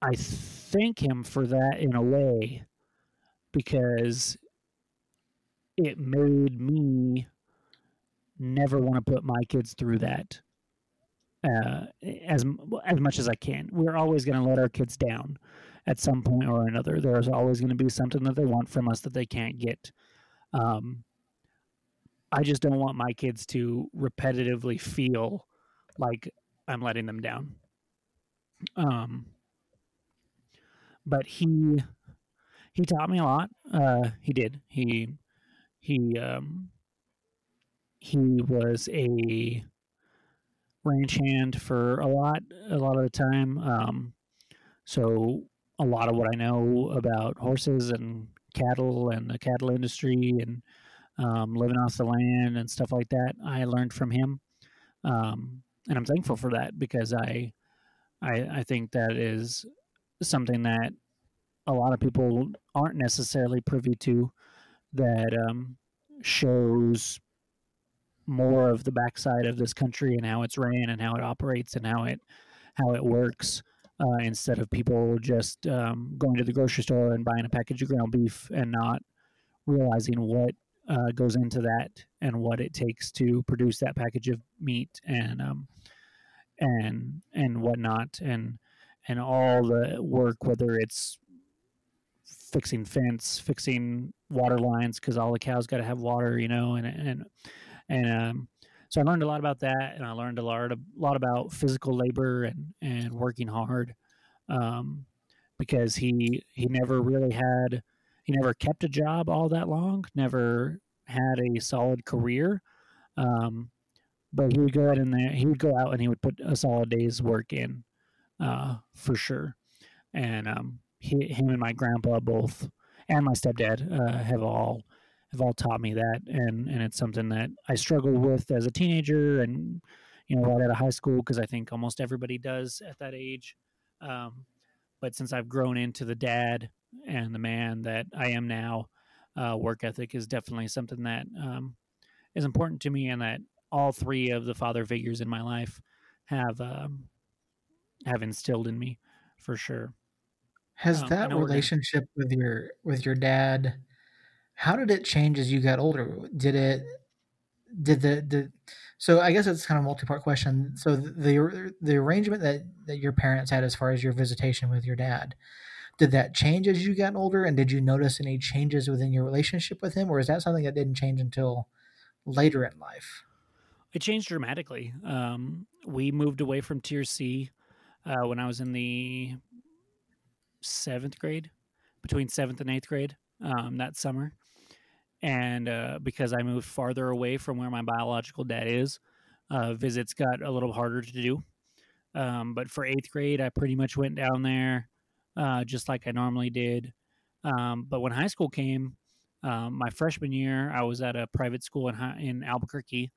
I thank him for that in a way because it made me never want to put my kids through that uh, as as much as I can. We're always going to let our kids down at some point or another. There's always going to be something that they want from us that they can't get. Um, I just don't want my kids to repetitively feel like I'm letting them down. Um, but he he taught me a lot. Uh, he did. He he um, he was a ranch hand for a lot a lot of the time. Um, so a lot of what I know about horses and cattle and the cattle industry and um, living off the land and stuff like that, I learned from him. Um, and I'm thankful for that because I I, I think that is something that a lot of people aren't necessarily privy to that um, shows more of the backside of this country and how it's ran and how it operates and how it how it works uh, instead of people just um, going to the grocery store and buying a package of ground beef and not realizing what uh, goes into that and what it takes to produce that package of meat and um, and and whatnot and and all the work whether it's fixing fence fixing water lines because all the cows got to have water you know and and and um, so I learned a lot about that, and I learned a lot, a lot about physical labor and and working hard, um, because he he never really had he never kept a job all that long, never had a solid career, um, but he would go out in there, he would go out and he would put a solid day's work in, uh, for sure, and um, he, him and my grandpa both, and my stepdad uh, have all have all taught me that, and and it's something that I struggled with as a teenager, and you know, right out of high school, because I think almost everybody does at that age. Um, but since I've grown into the dad and the man that I am now, uh, work ethic is definitely something that um, is important to me, and that all three of the father figures in my life have um, have instilled in me for sure. Has um, that relationship gonna... with your with your dad how did it change as you got older? Did it did the the so I guess it's kind of a multi-part question. So the the arrangement that that your parents had as far as your visitation with your dad, did that change as you got older and did you notice any changes within your relationship with him or is that something that didn't change until later in life? It changed dramatically. Um, we moved away from T or C uh, when I was in the seventh grade, between seventh and eighth grade um, that summer and uh, because I moved farther away from where my biological dad is, uh, visits got a little harder to do. Um, but for eighth grade, I pretty much went down there uh, just like I normally did. Um, but when high school came, um, my freshman year, I was at a private school in in Albuquerque.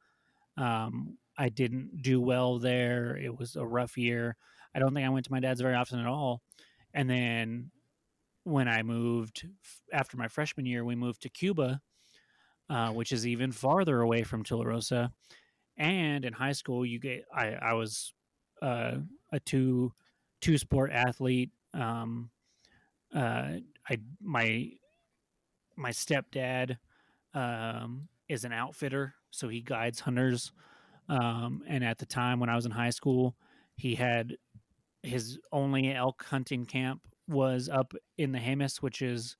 Um, I didn't do well there. It was a rough year. I don't think I went to my dad's very often at all. And then when I moved after my freshman year, we moved to Cuba uh, which is even farther away from Tularosa. And in high school, you get I I was uh, a two two sport athlete. Um, uh, I my my stepdad um, is an outfitter, so he guides hunters. Um, and at the time when I was in high school, he had his only elk hunting camp was up in the Jemez, which is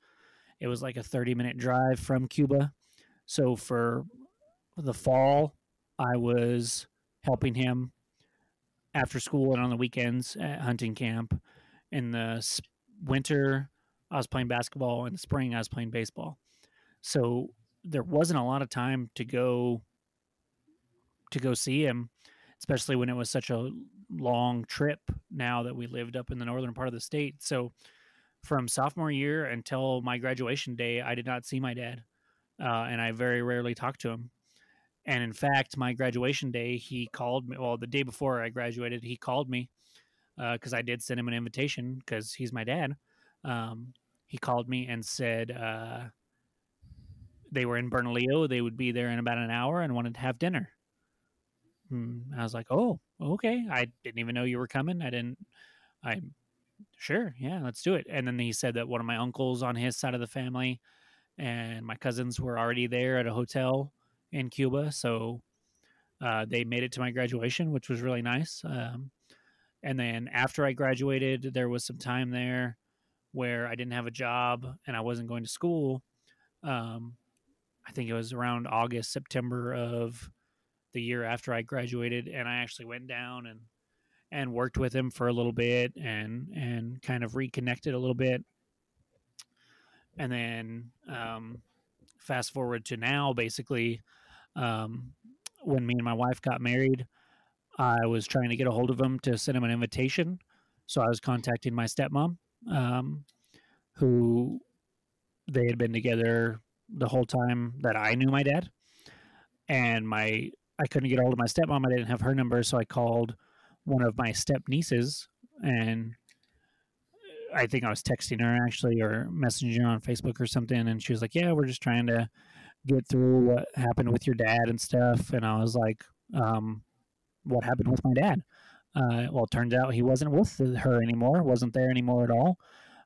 it was like a 30 minute drive from Cuba. So for the fall, I was helping him after school and on the weekends at hunting camp. In the winter, I was playing basketball. In the spring, I was playing baseball. So there wasn't a lot of time to go to go see him, especially when it was such a long trip. Now that we lived up in the northern part of the state, so from sophomore year until my graduation day, I did not see my dad uh, and I very rarely talk to him. And in fact, my graduation day, he called me. Well, the day before I graduated, he called me because uh, I did send him an invitation because he's my dad. Um, he called me and said uh, they were in Bernalillo. They would be there in about an hour and wanted to have dinner. Hmm, I was like, "Oh, okay. I didn't even know you were coming. I didn't. I sure, yeah, let's do it." And then he said that one of my uncles on his side of the family and my cousins were already there at a hotel in Cuba, so uh, they made it to my graduation, which was really nice. Um, and then after I graduated, there was some time there where I didn't have a job and I wasn't going to school. Um, I think it was around August, September of the year after I graduated, and I actually went down and and worked with him for a little bit and and kind of reconnected a little bit and then um, fast forward to now, basically, um, when me and my wife got married, I was trying to get a hold of him to send him an invitation. So I was contacting my stepmom, um, who they had been together the whole time that I knew my dad. And my I couldn't get a hold of my stepmom. I didn't have her number, so I called one of my step nieces, and I think I was texting her actually or messaging her on Facebook or something, and she was like, "Yeah, we're just trying to get through what happened with your dad and stuff." And I was like, um, "What happened with my dad?" Uh, well, it turns out he wasn't with her anymore, wasn't there anymore at all,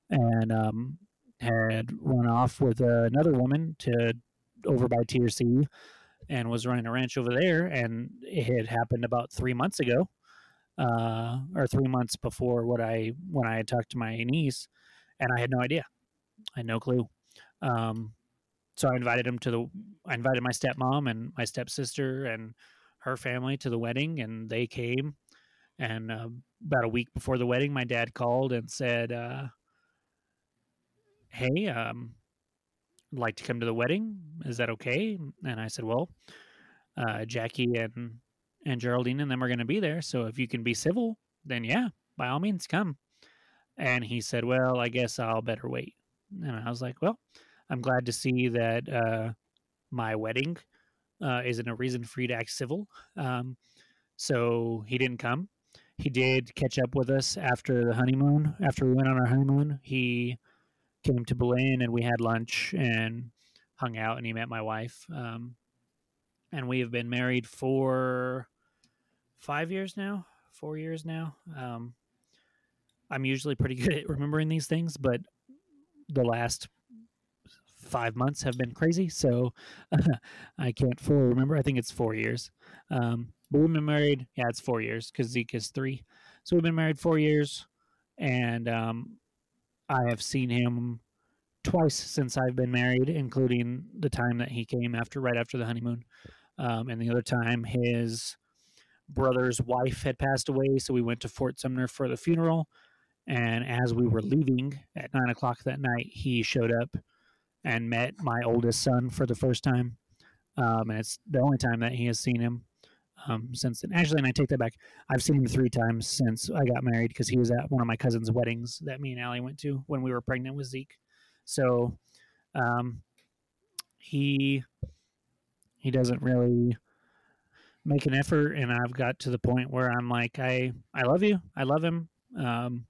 and um, had run off with uh, another woman to over by T or C and was running a ranch over there. And it had happened about three months ago, uh, or three months before what I when I had talked to my niece, and I had no idea, I had no clue. Um, so I invited him to the. I invited my stepmom and my stepsister and her family to the wedding, and they came. And uh, about a week before the wedding, my dad called and said, uh, "Hey, um, like to come to the wedding. Is that okay? And I said, well, uh, Jackie and and Geraldine and them are going to be there. So if you can be civil, then yeah, by all means, come. And he said, well, I guess I'll better wait. And I was like, well, I'm glad to see that uh, my wedding uh, isn't a reason for you to act civil. Um, so he didn't come. He did catch up with us after the honeymoon. After we went on our honeymoon, he came to Belen and we had lunch and hung out and he met my wife. Um, and we have been married for five years now, four years now. Um, I'm usually pretty good at remembering these things, but the last five months have been crazy, so I can't fully remember. I think it's four years. Um, but we've been married. Yeah, it's four years because Zeke is three. So we've been married four years, and um, I have seen him twice since I've been married, including the time that he came after right after the honeymoon, um, and the other time his brother's wife had passed away, so we went to Fort Sumner for the funeral. And as we were leaving at nine o'clock that night, he showed up and met my oldest son for the first time. Um, and it's the only time that he has seen him um, since then. Actually, and I take that back. I've seen him three times since I got married because he was at one of my cousin's weddings that me and Allie went to when we were pregnant with Zeke. So um, he he doesn't really make an effort, and I've got to the point where I'm like, I I love you, I love him. Um,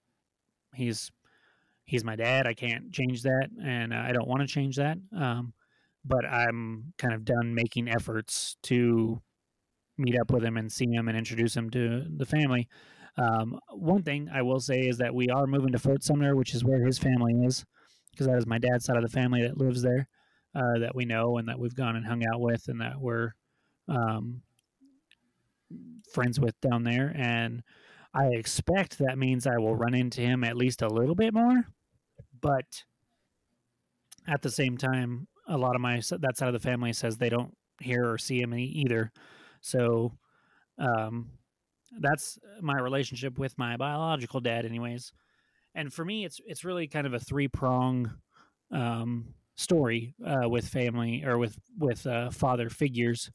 he's he's my dad. I can't change that, and I don't want to change that. Um, but I'm kind of done making efforts to meet up with him and see him and introduce him to the family. Um, one thing I will say is that we are moving to Fort Sumner, which is where his family is, because that is my dad's side of the family that lives there, uh, that we know and that we've gone and hung out with, and that we're um, friends with down there. And I expect that means I will run into him at least a little bit more, but at the same time, a lot of my that side of the family says they don't hear or see him either. So um, that's my relationship with my biological dad, anyways. And for me, it's it's really kind of a three prong um, story uh, with family or with with uh, father figures,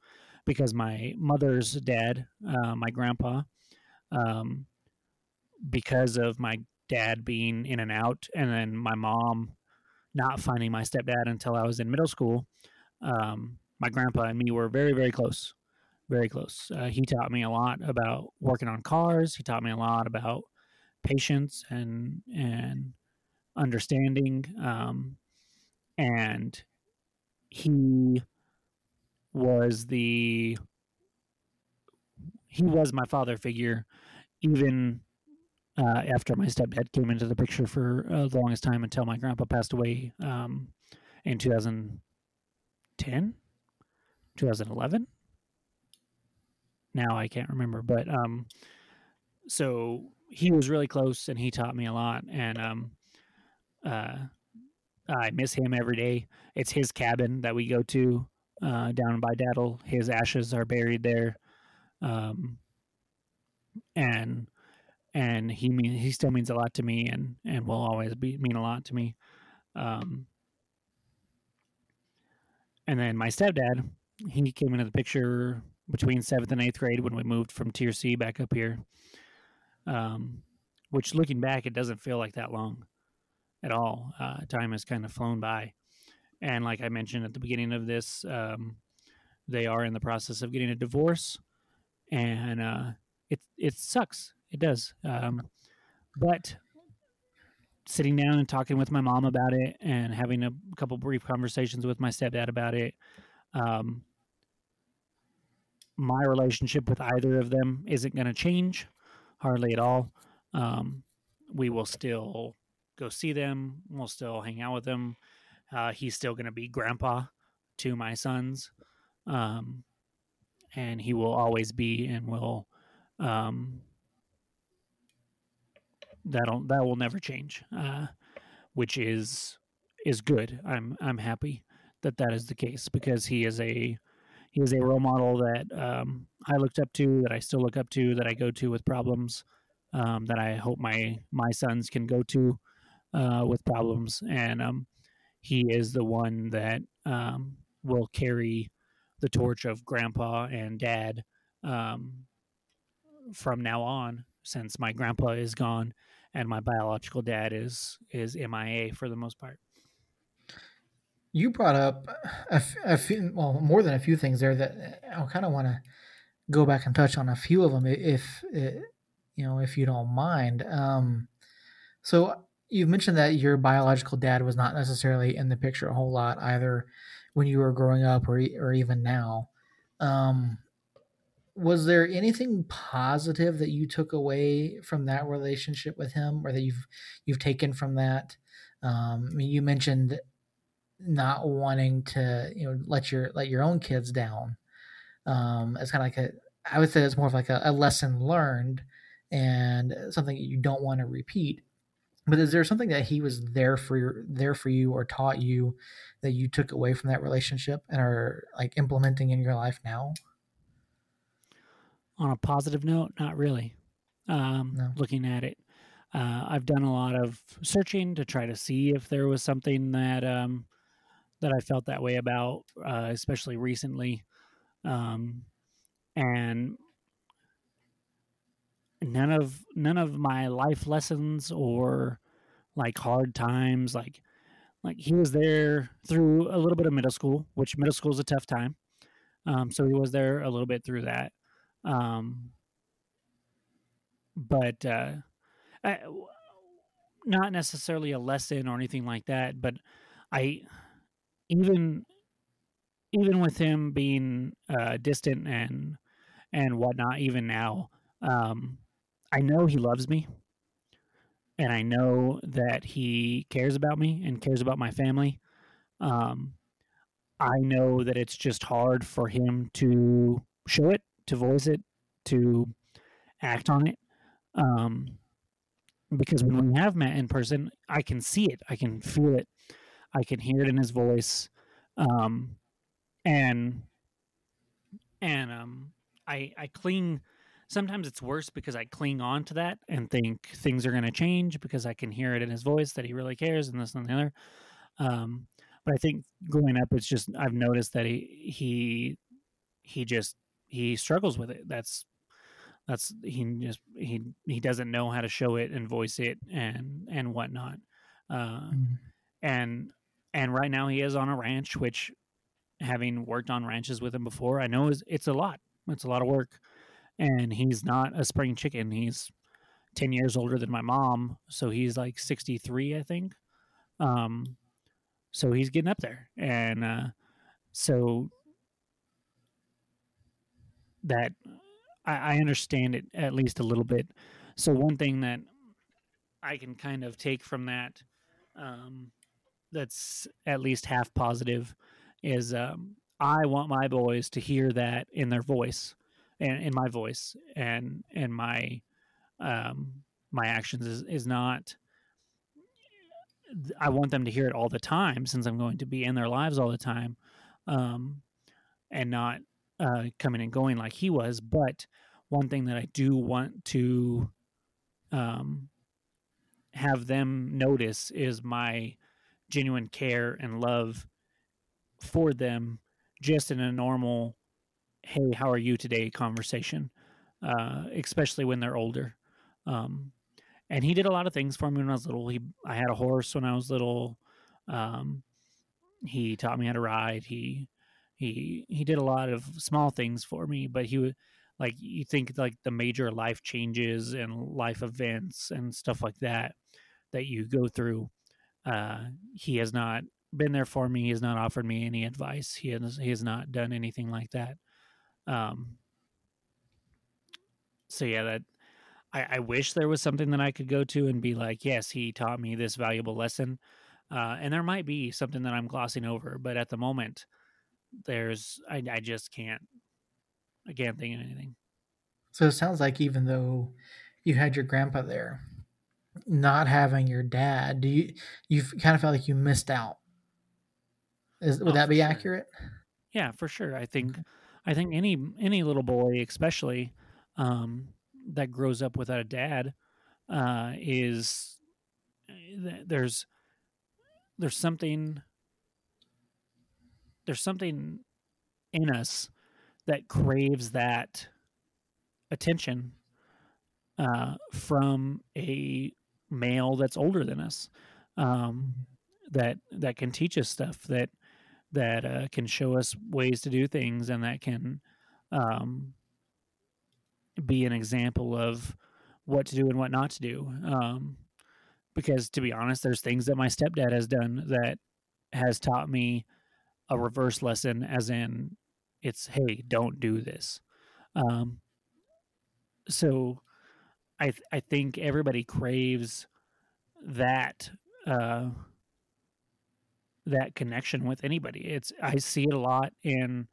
because my mother's dad, uh, my grandpa, um, because of my dad being in and out, and then my mom not finding my stepdad until I was in middle school. Um, my grandpa and me were very very close very close. Uh, he taught me a lot about working on cars. He taught me a lot about patience and and understanding. Um, and he was the he was my father figure, even uh, after my stepdad came into the picture for uh, the longest time until my grandpa passed away um, in 2010, 2011 now I can't remember, but um, so he was really close and he taught me a lot, and um, uh, I miss him every day. It's his cabin that we go to uh, down by Datil. His ashes are buried there, um, and and he mean he still means a lot to me, and and will always be mean a lot to me. Um, and then my stepdad, he came into the picture between seventh and eighth grade when we moved from T or C back up here. Um, which looking back, it doesn't feel like that long at all. Uh, time has kind of flown by. And like I mentioned at the beginning of this, um, they are in the process of getting a divorce, and uh, it it sucks. It does. Um, but sitting down and talking with my mom about it and having a couple brief conversations with my stepdad about it um, my relationship with either of them isn't going to change hardly at all um, we will still go see them we'll still hang out with them uh, he's still going to be grandpa to my sons um, and he will always be and will um, that'll that will never change, uh, which is is good. I'm I'm happy that that is the case because he is a he is a role model that um, I looked up to, that I still look up to, that I go to with problems, um, that I hope my my sons can go to uh, with problems, and um, he is the one that um, will carry the torch of grandpa and dad um, from now on, since my grandpa is gone and my biological dad is is MIA for the most part. You brought up a, a few, well, more than a few things there that I kind of want to go back and touch on a few of them, if, if you know, if you don't mind. Um, so you've mentioned that your biological dad was not necessarily in the picture a whole lot either when you were growing up or or even now. Um, was there anything positive that you took away from that relationship with him or that you've you've taken from that? Um, I mean, you mentioned not wanting to you know let your let your own kids down. Um, it's kind of like a i would say it's more of like a, a lesson learned and something you don't want to repeat but is there something that he was there for your, there for you or taught you that you took away from that relationship and are like implementing in your life now on a positive note, not really. Um, no. Looking at it, uh, I've done a lot of searching to try to see if there was something that um, that I felt that way about, uh, especially recently, um, and none of none of my life lessons or like hard times, like like he was there through a little bit of middle school, which middle school is a tough time. Um, so he was there a little bit through that. Um, but uh, I, not necessarily a lesson or anything like that. But I even even with him being uh, distant and and whatnot, even now, um, I know he loves me, and I know that he cares about me and cares about my family. Um, I know that it's just hard for him to show it to voice it, to act on it. Um, because when we have met in person, I can see it, I can feel it, I can hear it in his voice, um, and and um, I I cling. Sometimes it's worse because I cling on to that and think things are going to change because I can hear it in his voice that he really cares and this and the other. Um, but I think growing up, it's just I've noticed that he he he just he struggles with it. That's that's he just he he doesn't know how to show it and voice it and and whatnot. Uh, mm. And and right now he is on a ranch, which having worked on ranches with him before, I know is it's a lot. It's a lot of work, and he's not a spring chicken. He's ten years older than my mom, so he's like sixty three, I think. Um, so he's getting up there, and uh, so that I, I understand it at least a little bit. So one thing that I can kind of take from that um, that's at least half positive is um, I want my boys to hear that in their voice and in my voice and and my um, my actions is, is not I want them to hear it all the time since I'm going to be in their lives all the time um, and not uh, coming and going like he was. But one thing that I do want to um, have them notice is my genuine care and love for them just in a normal hey how are you today conversation uh, especially when they're older. Um, and he did a lot of things for me when i was little. He i had a horse when i was little. Um, he taught me how to ride. He he he did a lot of small things for me, but he would like you think like the major life changes and life events and stuff like that that you go through. Uh he has not been there for me. He has not offered me any advice. He has he has not done anything like that um so yeah that I, I wish there was something that I could go to and be like, yes, he taught me this valuable lesson. Uh, and there might be something that I'm glossing over, but at the moment, there's I, I just can't I can't think of anything. So it sounds like even though you had your grandpa there, not having your dad, do you you kind of felt like you missed out? Is, would oh, that be sure. accurate? Yeah, for sure. I think. I think any any little boy, especially, um, that grows up without a dad uh, is eh, there's there's something there's something in us that craves that attention uh, from a male that's older than us um, that that can teach us stuff that that uh, can show us ways to do things and that can um, be an example of what to do and what not to do. Um, because to be honest, there's things that my stepdad has done that has taught me a reverse lesson, as in, it's hey, don't do this. Um, so, I th- I think everybody craves that uh, that connection with anybody. It's I see it a lot in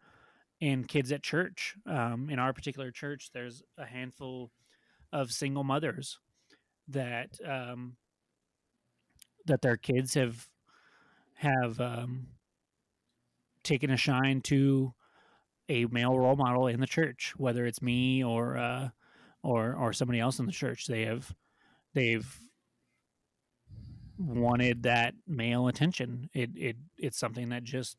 in kids at church. Um, in our particular church, there's a handful of single mothers that um, that their kids have have um, taken a shine to a male role model in the church, whether it's me or uh, or or somebody else in the church. They have they've wanted that male attention. It it it's something that just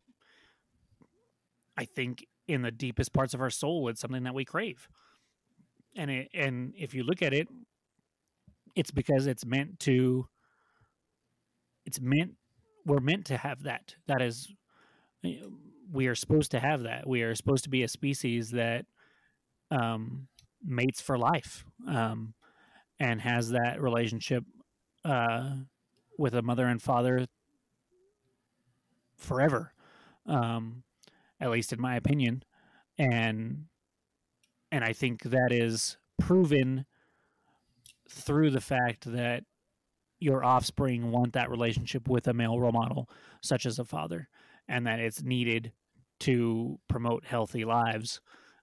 I think in the deepest parts of our soul it's something that we crave. And it and if you look at it it's because it's meant to it's meant we're meant to have that. That is we are supposed to have that. We are supposed to be a species that um mates for life um and has that relationship uh with a mother and father forever um at least in my opinion. And and I think that is proven through the fact that your offspring want that relationship with a male role model, such as a father, and that it's needed to promote healthy lives.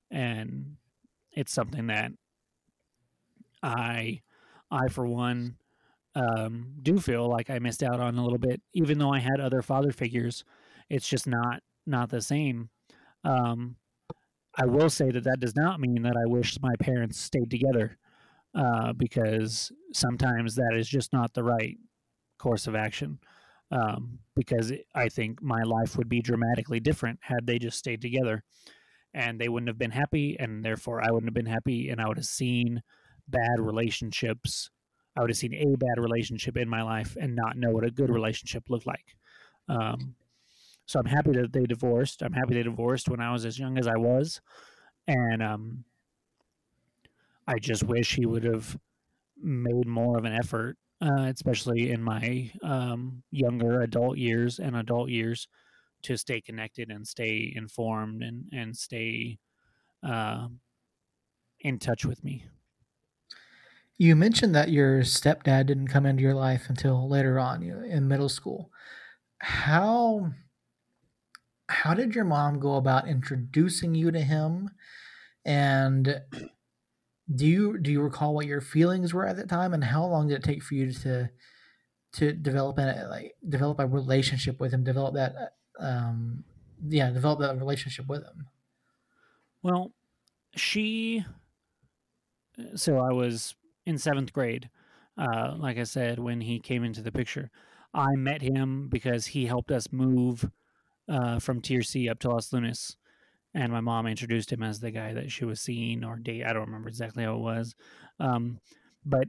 And it's something that I, I for one, um, do feel like I missed out on a little bit, even though I had other father figures. It's just not not the same. Um, I will say that that does not mean that I wish my parents stayed together, uh, because sometimes that is just not the right course of action. Um, because I think my life would be dramatically different had they just stayed together, and they wouldn't have been happy, and therefore I wouldn't have been happy, and I would have seen bad relationships. I would have seen a bad relationship in my life and not know what a good relationship looked like. Um, so I'm happy that they divorced. I'm happy they divorced when I was as young as I was, and um, I just wish he would have made more of an effort, uh, especially in my um, younger adult years and adult years, to stay connected and stay informed and and stay uh, in touch with me. You mentioned that your stepdad didn't come into your life until later on in middle school. How how did your mom go about introducing you to him? And do you do you recall what your feelings were at that time, and how long did it take for you to to develop a like develop a relationship with him, develop that um, yeah, develop that relationship with him? Well, she. So I was in seventh grade. Uh, like I said, when he came into the picture, I met him because he helped us move uh, from T or C up to Los Lunas. And my mom introduced him as the guy that she was seeing or date. I don't remember exactly how it was. Um, but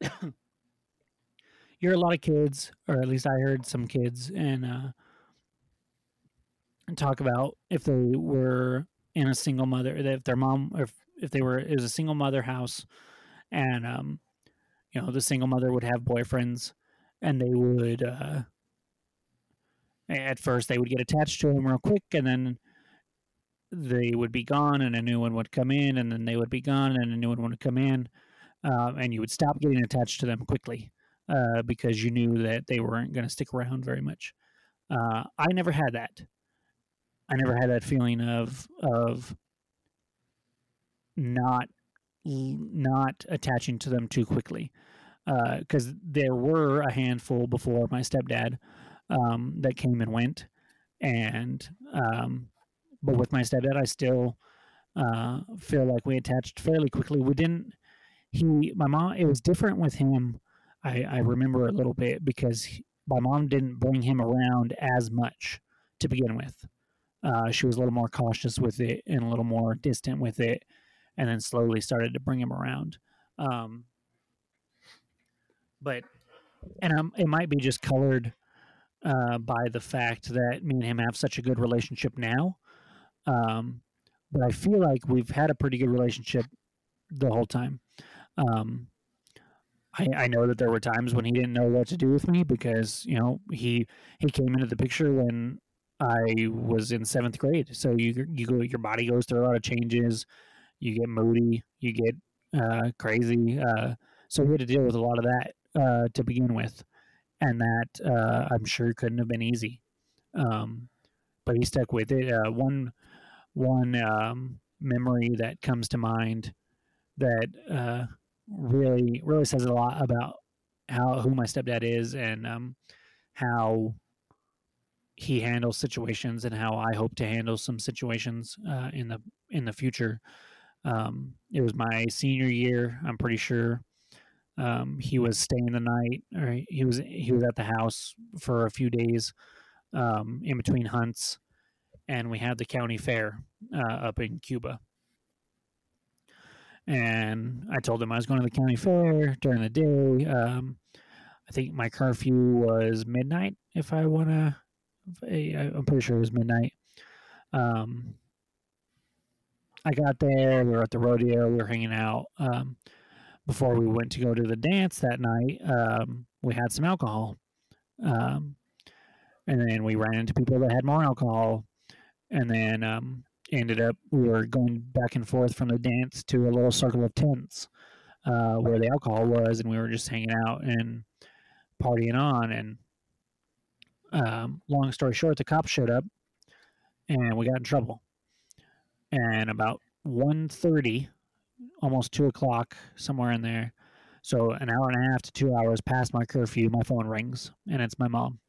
you're a lot of kids, or at least I heard some kids, and uh, talk about if they were in a single mother if their mom if, if they were it was a single mother house and um you know the single mother would have boyfriends and they would uh at first they would get attached to him real quick and then they would be gone and a new one would come in and then they would be gone and a new one would come in um, and you would stop getting attached to them quickly uh, because you knew that they weren't going to stick around very much. Uh, i never had that. I never had that feeling of of not not attaching to them too quickly because uh, there were a handful before my stepdad um, that came and went and um, but with my stepdad, I still uh, feel like we attached fairly quickly. We didn't. He, my mom. It was different with him. I, I remember a little bit because he, my mom didn't bring him around as much to begin with. Uh, she was a little more cautious with it and a little more distant with it, and then slowly started to bring him around. Um, but, and um, it might be just colored uh, by the fact that me and him have such a good relationship now. Um, but I feel like we've had a pretty good relationship the whole time. Um, I, I know that there were times when he didn't know what to do with me because you know he he came into the picture when I was in seventh grade. So you you go your body goes through a lot of changes. You get moody. You get uh, crazy. Uh, so we had to deal with a lot of that uh, to begin with, and that uh, I'm sure couldn't have been easy. Um, but he stuck with it. Uh, one one um, memory that comes to mind that uh, really really says a lot about how who my stepdad is and um, how he handles situations and how I hope to handle some situations in the in the future. Um, it was my senior year. I'm pretty sure um, he was staying the night, or he was he was at the house for a few days um, in between hunts, and we had the county fair uh, up in Cuba. And I told him I was going to the county fair during the day. Um, I think my curfew was midnight. If I want to, I'm pretty sure it was midnight. Um, I got there. We were at the rodeo. We were hanging out. Um, before we went to go to the dance that night, um, we had some alcohol. Um, and then we ran into people that had more alcohol and then um, ended up we were going back and forth from the dance to a little circle of tents uh, where the alcohol was, and we were just hanging out and partying on. And um, long story short, the cops showed up, and we got in trouble. And about 1.30, almost two o'clock, somewhere in there. So an hour and a half to two hours past my curfew, my phone rings, and it's my mom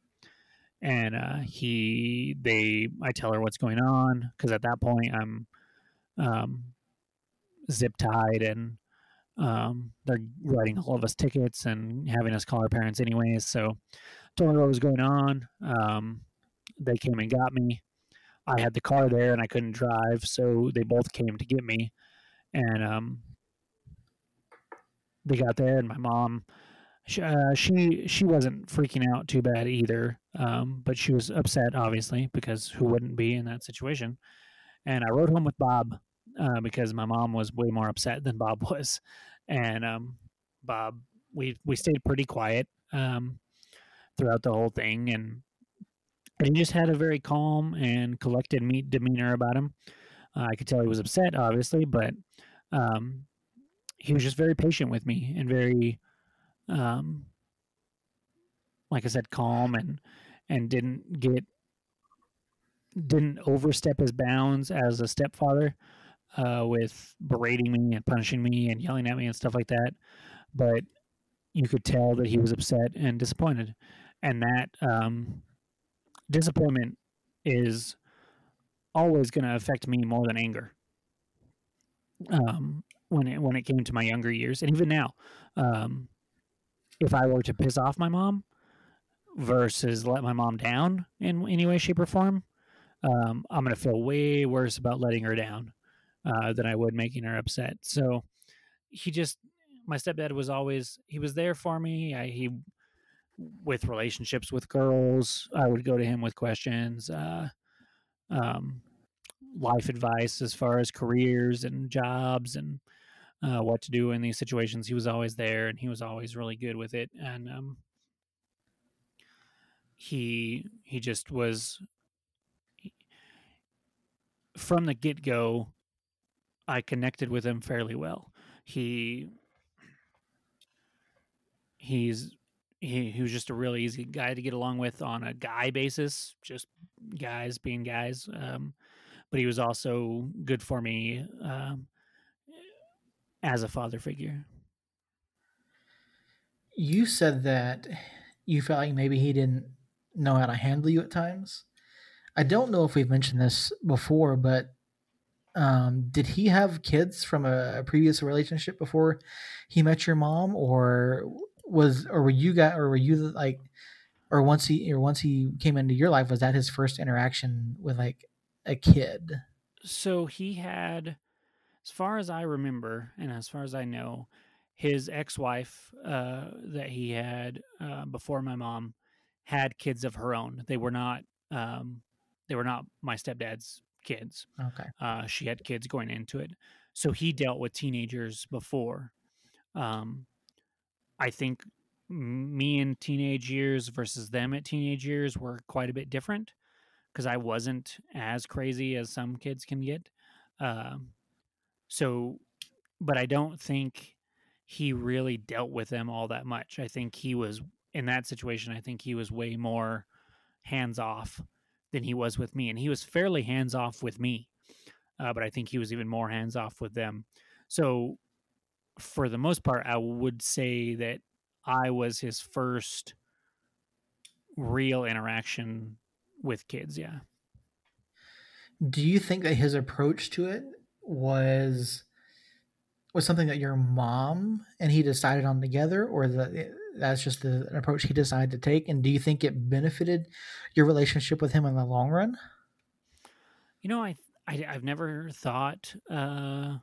and uh, he they I tell her what's going on because at that point I'm um, zip tied and um, they're writing all of us tickets and having us call our parents anyways. So told her what was going on. Um, they came and got me. I had the car there and I couldn't drive, so they both came to get me. And um, they got there, and my mom she, uh, she she wasn't freaking out too bad either, um, but she was upset obviously because who wouldn't be in that situation? And I rode home with Bob uh, because my mom was way more upset than Bob was, and um, Bob we we stayed pretty quiet um, throughout the whole thing, and he just had a very calm and collected demeanor about him. Uh, I could tell he was upset, obviously, but um, he was just very patient with me and very um, like I said, calm and and didn't get didn't overstep his bounds as a stepfather uh, with berating me and punishing me and yelling at me and stuff like that. But you could tell that he was upset and disappointed, and that um, disappointment is always going to affect me more than anger. Um, when it when it came to my younger years, and even now, um, if I were to piss off my mom versus let my mom down in any way, shape, or form, um, I'm going to feel way worse about letting her down uh, than I would making her upset. So he just, my stepdad was always, he was there for me. I, he, with relationships with girls, I would go to him with questions. Uh, um, life advice as far as careers and jobs and uh, what to do in these situations. He was always there, and he was always really good with it. And um, he he just was from the get go. I connected with him fairly well. He he's he, he was just a really easy guy to get along with on a guy basis, just guys being guys. Um, but he was also good for me um, as a father figure. You said that you felt like maybe he didn't know how to handle you at times. I don't know if we've mentioned this before, but um, did he have kids from a, a, previous relationship before he met your mom, or was, or were you got, or were you like, or once he, or once he came into your life, was that his first interaction with like a kid? So he had, as far as I remember, and as far as I know, his ex-wife uh, that he had uh, before my mom had kids of her own. They were not um, they were not my stepdad's kids. Okay. Uh, she had kids going into it, so he dealt with teenagers before. Um, I think me in teenage years versus them at teenage years were quite a bit different because I wasn't as crazy as some kids can get. Um, so, but I don't think he really dealt with them all that much. I think he was in that situation. I think he was way more hands off than he was with me, and he was fairly hands off with me. Uh, but I think he was even more hands off with them. So, for the most part, I would say that I was his first real interaction with kids. Yeah. Do you think that his approach to it was was something that your mom and he decided on together, or that that's just the, an approach he decided to take? And do you think it benefited your relationship with him in the long run? You know, I, I have never thought uh,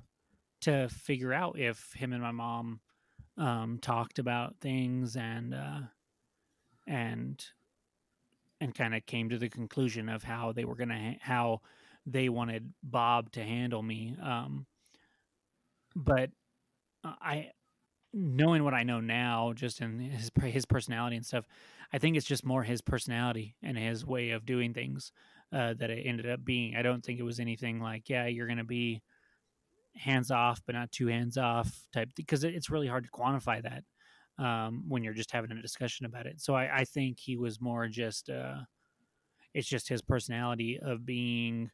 to figure out if him and my mom um, talked about things and uh, and and kind of came to the conclusion of how they were gonna ha- how they wanted Bob to handle me. Um, but I knowing what I know now, just in his his personality and stuff, I think it's just more his personality and his way of doing things uh, that it ended up being. I don't think it was anything like, yeah, you're to be hands off, but not too hands off type, because it's really hard to quantify that um, when you're just having a discussion about it. So I, I think he was more just, uh, it's just his personality of being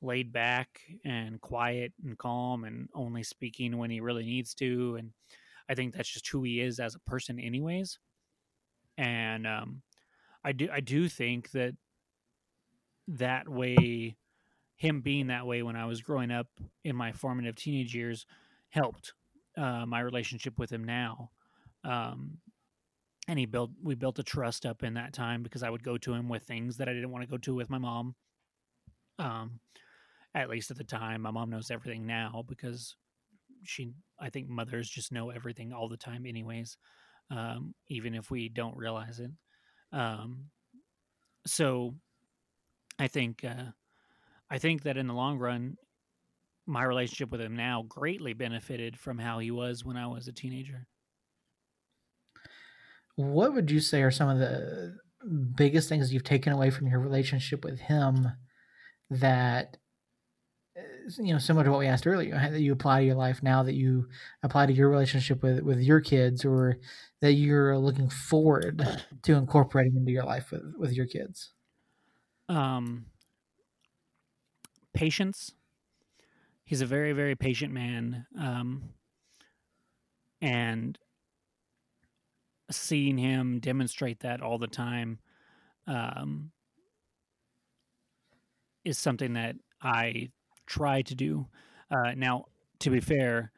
laid back and quiet and calm and only speaking when he really needs to and I think that's just who he is as a person, anyways. And um, I do I do think that that way, him being that way when I was growing up in my formative teenage years, helped uh, my relationship with him now. Um, and he built we built a trust up in that time because I would go to him with things that I didn't want to go to with my mom. Um, at least at the time, my mom knows everything now because she I think mothers just know everything all the time, anyways, um, even if we don't realize it. Um, so I think uh, I think that in the long run, my relationship with him now greatly benefited from how he was when I was a teenager. What would you say are some of the biggest things you've taken away from your relationship with him that you know similar to what we asked earlier that you apply to your life now that you apply to your relationship with with your kids or that you're looking forward to incorporating into your life with with your kids um patience he's a very very patient man um and seeing him demonstrate that all the time um is something that I try to do. Uh, now, to be fair,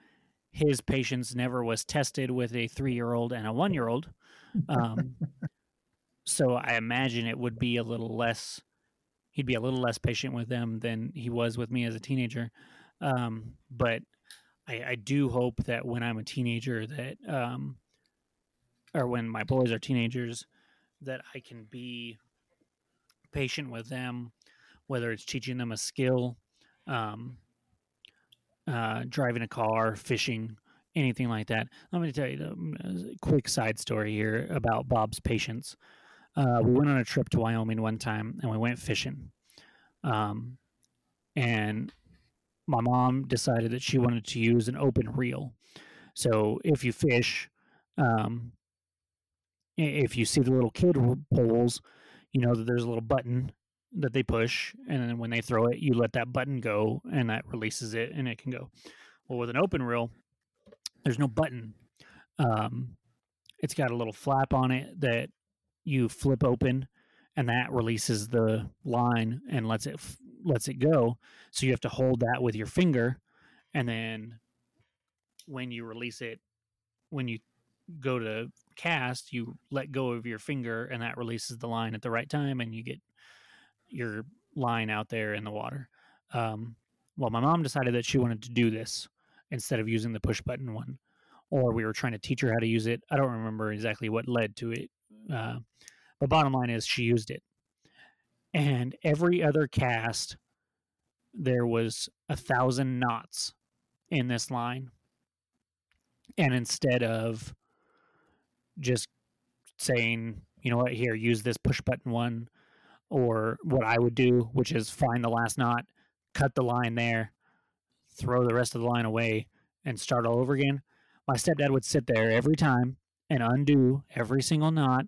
his patience never was tested with a three year old and a one year old. Um, so I imagine it would be a little less, he'd be a little less patient with them than he was with me as a teenager. Um, but I, I, do hope that when I'm a teenager, that, um, or when my boys are teenagers, that I can be patient with them, whether it's teaching them a skill um, uh, driving a car, fishing, anything like that. Let me tell you a quick side story here about Bob's patience. Uh, we went on a trip to Wyoming one time and we went fishing. Um, and my mom decided that she wanted to use an open reel. So if you fish, um, if you see the little kid poles, you know that there's a little button that they push, and then when they throw it, you let that button go, and that releases it, and it can go. Well, with an open reel, there's no button. Um, it's got a little flap on it that you flip open, and that releases the line and lets it lets it go. So you have to hold that with your finger, and then when you release it, when you go to cast, you let go of your finger, and that releases the line at the right time, and you get your line out there in the water. Um, well, my mom decided that she wanted to do this instead of using the push button one, or we were trying to teach her how to use it. I don't remember exactly what led to it. Uh, but bottom line is she used it. And every other cast, there was a thousand knots in this line. And instead of just saying, you know what, here, use this push button one, or what I would do, which is find the last knot, cut the line there, throw the rest of the line away, and start all over again. My stepdad would sit there every time and undo every single knot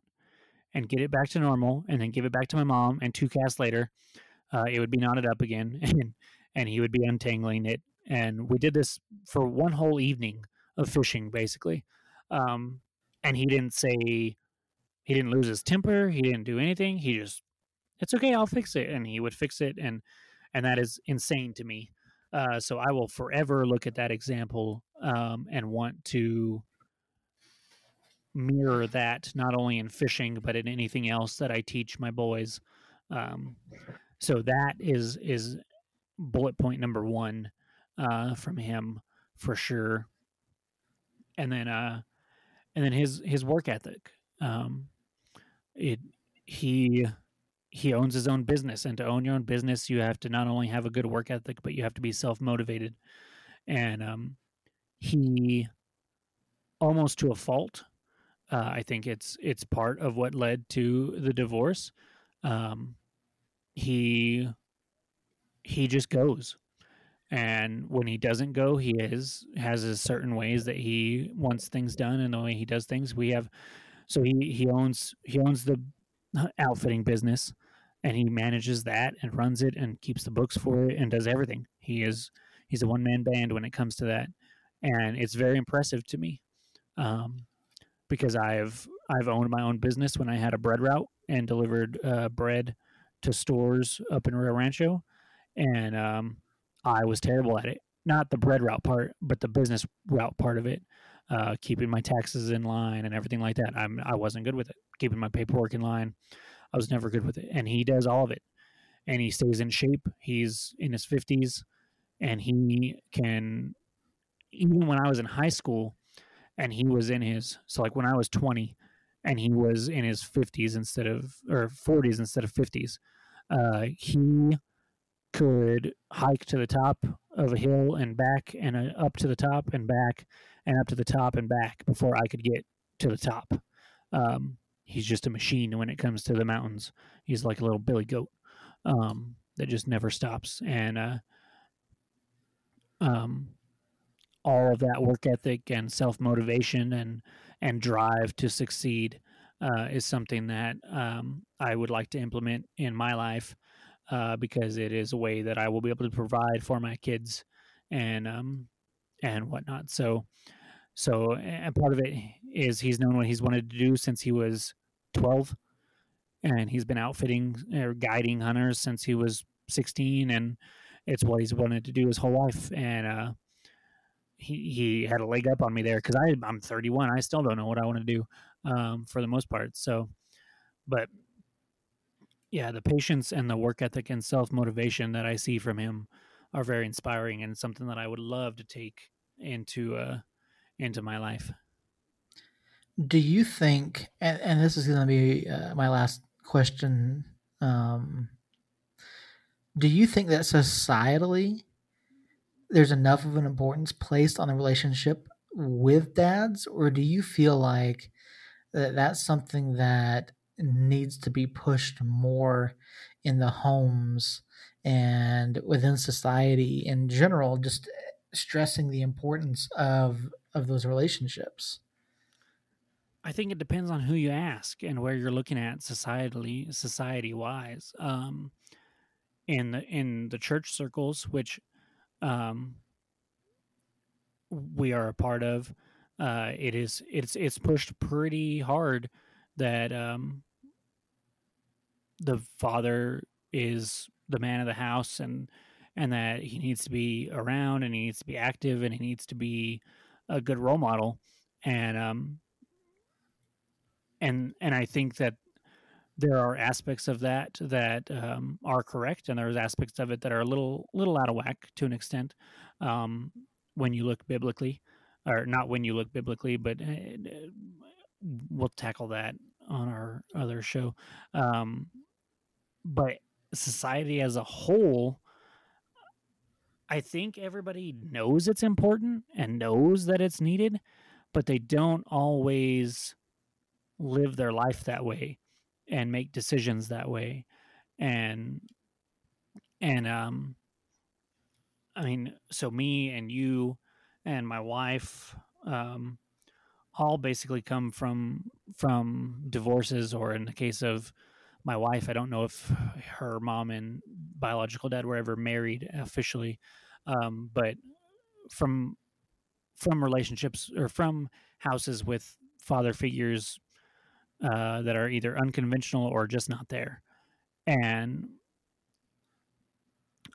and get it back to normal and then give it back to my mom. And two casts later, uh, it would be knotted up again and, and he would be untangling it. And we did this for one whole evening of fishing, basically. Um, and he didn't say, he didn't lose his temper. He didn't do anything. He just, it's okay, I'll fix it. And he would fix it. And, and that is insane to me. Uh, so I will forever look at that example um, and want to mirror that not only in fishing but in anything else that I teach my boys. Um, so that is is bullet point number one uh, from him for sure. And then uh, and then his his work ethic. Um, it he he owns his own business and to own your own business you have to not only have a good work ethic but you have to be self-motivated and um, he almost to a fault uh, i think it's it's part of what led to the divorce. Um, he he just goes. And when he doesn't go he is has his certain ways that he wants things done and the way he does things. We have so he he owns he owns the outfitting business and he manages that and runs it and keeps the books for it and does everything. He is he's a one man band when it comes to that, and it's very impressive to me, um, because I've I've owned my own business when I had a bread route and delivered uh, bread to stores up in Rio Rancho, and um, I was terrible at it. Not the bread route part, but the business route part of it. Uh, keeping my taxes in line and everything like that. I'm I wasn't good with it. Keeping my paperwork in line. I was never good with it. And he does all of it. And he stays in shape. He's in his 50s and he can even when I was in high school and he was in his so like when I was 20 and he was in his 50s instead of or 40s instead of 50s uh, he could hike to the top of a hill and back and uh, up to the top and back and up to the top and back before I could get to the top. Um, he's just a machine when it comes to the mountains. He's like a little billy goat um, that just never stops. And uh, um, all of that work ethic and self motivation and and drive to succeed uh, is something that um, I would like to implement in my life uh, because it is a way that I will be able to provide for my kids and um, and whatnot. So so and part of it is he's known what he's wanted to do since he was 12 and he's been outfitting or guiding hunters since he was 16 and it's what he's wanted to do his whole life and uh, he he had a leg up on me there because I'm 31 I still don't know what I want to do um, for the most part so but yeah the patience and the work ethic and self motivation that I see from him are very inspiring and something that I would love to take into uh into my life. Do you think and, and this is going to be uh, my last question um, do you think that societally there's enough of an importance placed on the relationship with dads, or do you feel like that that's something that needs to be pushed more in the homes and within society in general, just stressing the importance of of those relationships? I think it depends on who you ask and where you're looking at societally, society wise. Um, in the in the church circles, which um, we are a part of, uh, it is it's it's pushed pretty hard that um, the father is the man of the house and and that he needs to be around and he needs to be active and he needs to be a good role model. And um and and I think that there are aspects of that that um, are correct, and there's aspects of it that are a little little out of whack to an extent um, when you look biblically, or not when you look biblically, but uh, we'll tackle that on our other show. Um, but society as a whole, I think everybody knows it's important and knows that it's needed, but they don't always live their life that way and make decisions that way. And and um i mean so me and you and my wife um all basically come from from divorces or in the case of my wife i don't know if her mom and biological dad were ever married officially um but from from relationships or from houses with father figures uh, that are either unconventional or just not there. And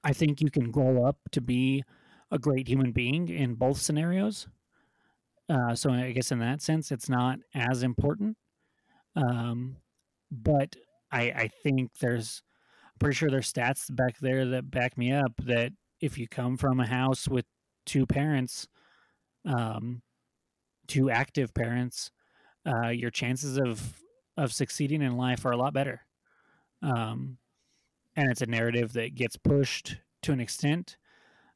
I think you can grow up to be a great human being in both scenarios. Uh, so I guess in that sense, it's not as important. Um, but I, I think there's, pretty sure there's stats back there that back me up that if you come from a house with two parents, um, two active parents, uh, your chances of of succeeding in life are a lot better. Um, and it's a narrative that gets pushed to an extent.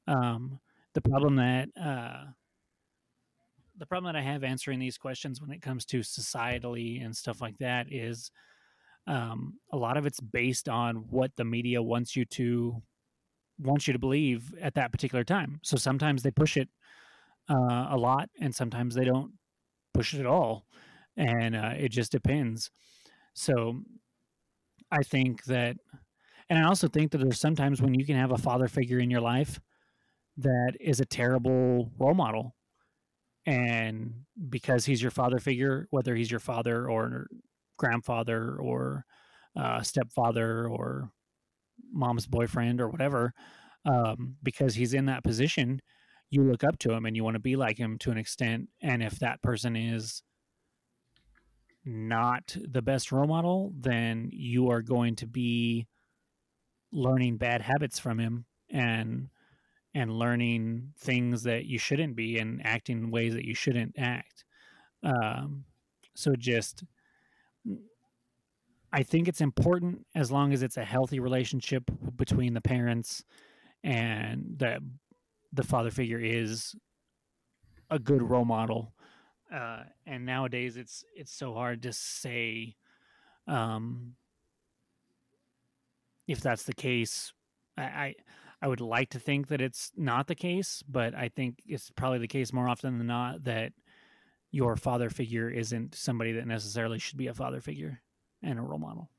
Um, the problem that uh, the problem that I have answering these questions when it comes to societally and stuff like that is um, a lot of it's based on what the media wants you to wants you to believe at that particular time. So sometimes they push it uh, a lot, and sometimes they don't push it at all and uh, it just depends. So I think that, and I also think that there's sometimes when you can have a father figure in your life that is a terrible role model. And because he's your father figure, whether he's your father or grandfather or uh, stepfather or mom's boyfriend or whatever, um, because he's in that position, you look up to him and you want to be like him to an extent. And if that person is not the best role model, then you are going to be learning bad habits from him and and learning things that you shouldn't be and acting ways that you shouldn't act. Um, so just I think it's important as long as it's a healthy relationship between the parents and that the father figure is a good role model uh, and nowadays it's it's so hard to say um, if that's the case. I, I, I would like to think that it's not the case, but I think it's probably the case more often than not that your father figure isn't somebody that necessarily should be a father figure and a role model.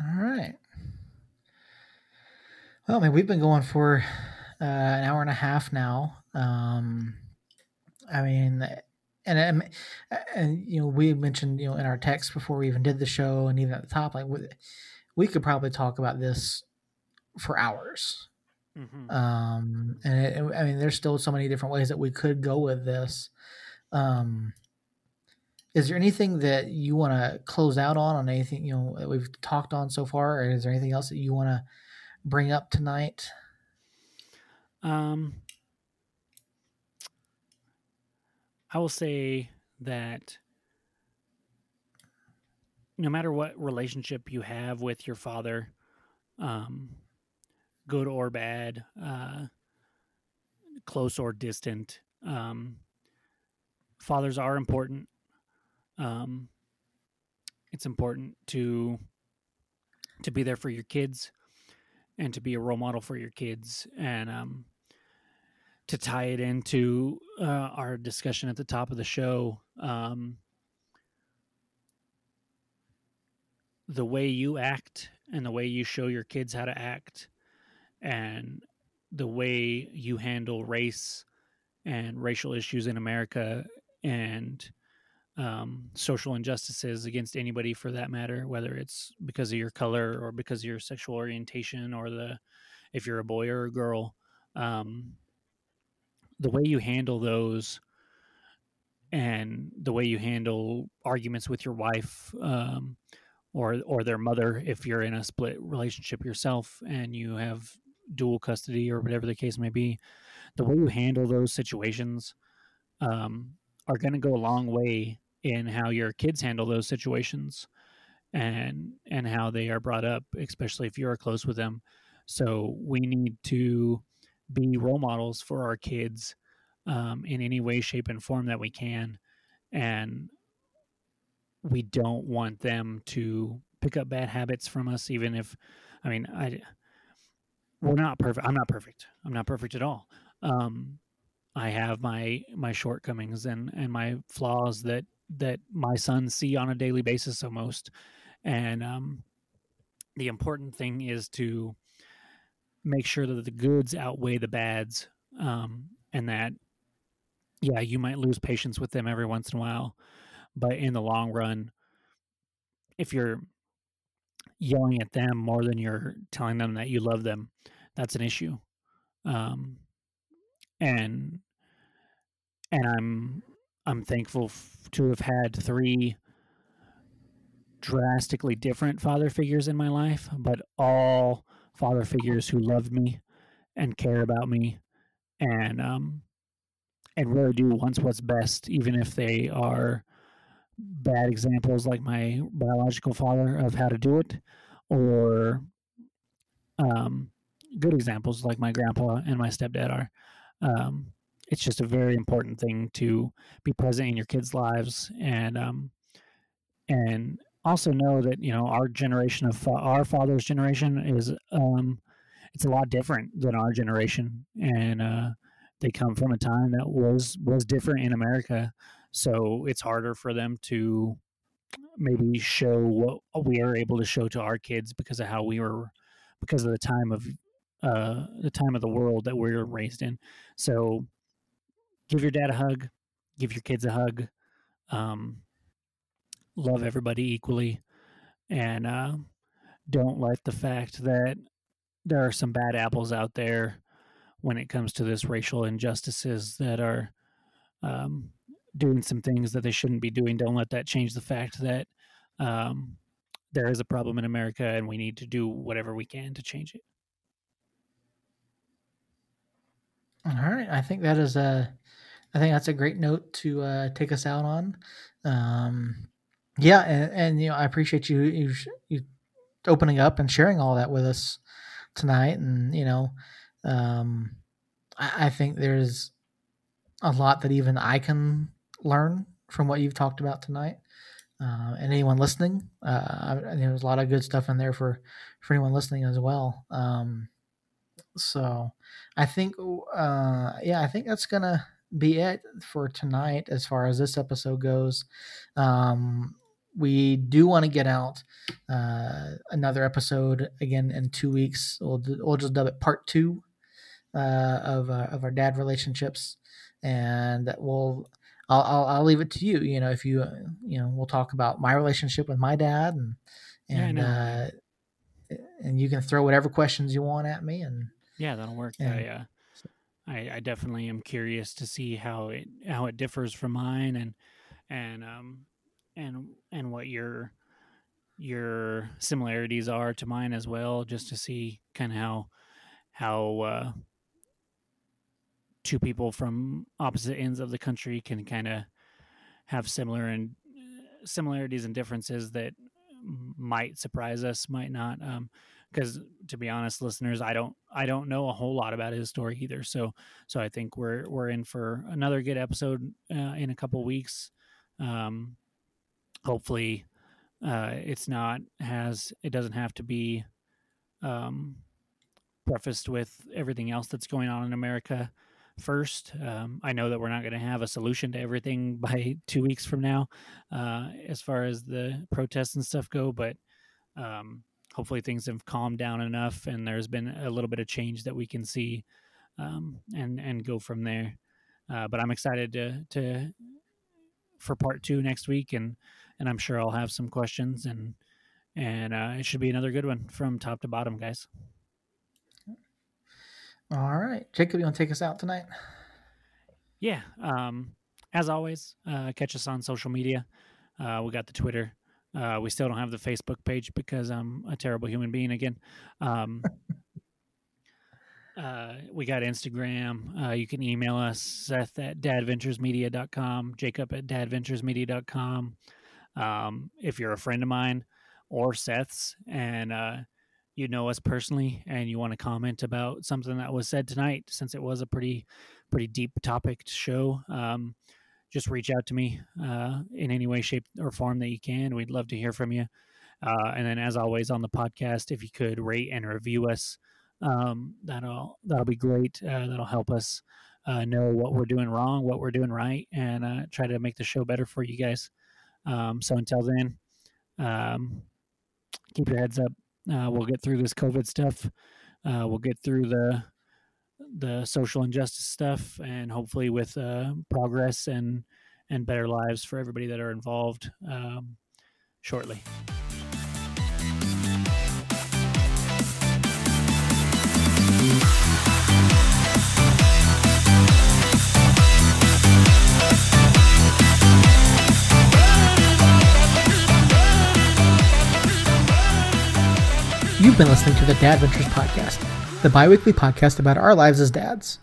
All right. Well, I mean, we've been going for uh, an hour and a half now. Um, I mean, and and you know, we mentioned you know in our text before we even did the show, and even at the top, like we, we could probably talk about this for hours. Mm-hmm. Um, and it, I mean, there's still so many different ways that we could go with this. Um, is there anything that you want to close out on on anything you know that we've talked on so far, or is there anything else that you want to bring up tonight? Um, I will say that no matter what relationship you have with your father, um, good or bad, uh, close or distant, um, fathers are important. Um, it's important to to be there for your kids and to be a role model for your kids and um, to tie it into uh, our discussion at the top of the show um, the way you act and the way you show your kids how to act and the way you handle race and racial issues in America and um, social injustices against anybody for that matter, whether it's because of your color or because of your sexual orientation or the if you're a boy or a girl. Um, the way you handle those and the way you handle arguments with your wife um, or or their mother if you're in a split relationship yourself and you have dual custody or whatever the case may be the way you handle those situations um, are going to go a long way in how your kids handle those situations and and how they are brought up especially if you're close with them. So we need to be role models for our kids um, in any way shape and form that we can and we don't want them to pick up bad habits from us even if i mean i we're not perfect i'm not perfect. I'm not perfect at all. Um i have my my shortcomings and and my flaws that that my sons see on a daily basis almost and um the important thing is to make sure that the goods outweigh the bads um and that yeah you might lose patience with them every once in a while. But in the long run if you're yelling at them more than you're telling them that you love them that's an issue. Um and and i'm i'm thankful f- to have had three drastically different father figures in my life but all father figures who love me and care about me and um and really do wants what's best even if they are bad examples like my biological father of how to do it or um, good examples like my grandpa and my stepdad are. Um, it's just a very important thing to be present in your kids lives and um, and also know that you know our generation of our father's generation is um, it's a lot different than our generation. And uh, they come from a time that was was different in america. So it's harder for them to maybe show what we are able to show to our kids because of how we were because of the time of uh the time of the world that we were raised in. So give your dad a hug give your kids a hug um love everybody equally and uh don't let the fact that there are some bad apples out there when it comes to this racial injustices that are um, doing some things that they shouldn't be doing. Don't let that change the fact that um, there is a problem in America and we need to do whatever we can to change it. All right, I think that is a, I think that's a great note to uh, take us out on. Um, yeah, and, and you know I appreciate you, you you opening up and sharing all that with us tonight, and you know, um, I, I think there's a lot that even I can learn from what you've talked about tonight. Uh, and anyone listening, uh, there's a lot of good stuff in there for for anyone listening as well. Um, so I think, uh, yeah, I think that's gonna be it for tonight as far as this episode goes. Um, we do want to get out uh, another episode again in two weeks. We'll, we'll just dub it part two uh, of uh, of our dad relationships, and we'll I'll, I'll, I'll leave it to you. You know, if you uh, you know, we'll talk about my relationship with my dad, and and yeah, uh, and you can throw whatever questions you want at me, and yeah, that'll work. And, I, uh, I I definitely am curious to see how it how it differs from mine, and and um and and what your your similarities are to mine as well, just to see kind of how how uh, two people from opposite ends of the country can kind of have similar and similarities and differences that might surprise us, might not. Because um, to be honest, listeners, I don't I don't know a whole lot about his story either. So so I think we're we're in for another good episode uh, in a couple weeks. Um, hopefully, uh, it's not has it doesn't have to be um, prefaced with everything else that's going on in America first. Um, I know that we're not going to have a solution to everything by two weeks from now, uh, as far as the protests and stuff go. But um, hopefully, things have calmed down enough, and there's been a little bit of change that we can see, um, and and go from there. Uh, but I'm excited to to for part two next week, and and I'm sure I'll have some questions, and and uh, it should be another good one from top to bottom, guys. All right, Jacob, you want to take us out tonight? Yeah. Um, as always, uh, catch us on social media. Uh, we got the Twitter. Uh, we still don't have the Facebook page because I'm a terrible human being again. Um, uh, we got Instagram. Uh, you can email us, Seth at dadventuresmedia.com, Jacob at dadventuresmedia.com. Um, if you're a friend of mine or Seth's and uh, you know us personally and you want to comment about something that was said tonight, since it was a pretty pretty deep topic show, um, just reach out to me uh, in any way, shape, or form that you can. We'd love to hear from you. Uh, and then, as always, on the podcast, if you could rate and review us, um, that'll that'll be great. Uh, that'll help us uh, know what we're doing wrong, what we're doing right, and uh, try to make the show better for you guys. Um, so until then, um, keep your heads up. Uh, we'll get through this COVID stuff. Uh, we'll get through the the social injustice stuff, and hopefully with uh, progress and and better lives for everybody that are involved um, shortly. Been listening to the Dadventures Podcast, the bi weekly podcast about our lives as dads.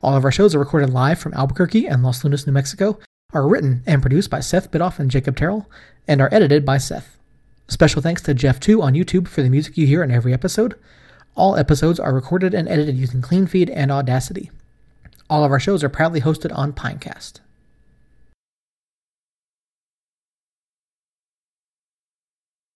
All of our shows are recorded live from Albuquerque and Los Lunas, New Mexico, are written and produced by Seth Bidoff and Jacob Terrell, and are edited by Seth. Special thanks to Jeff2 on YouTube for the music you hear in every episode. All episodes are recorded and edited using CleanFeed and Audacity. All of our shows are proudly hosted on Pinecast.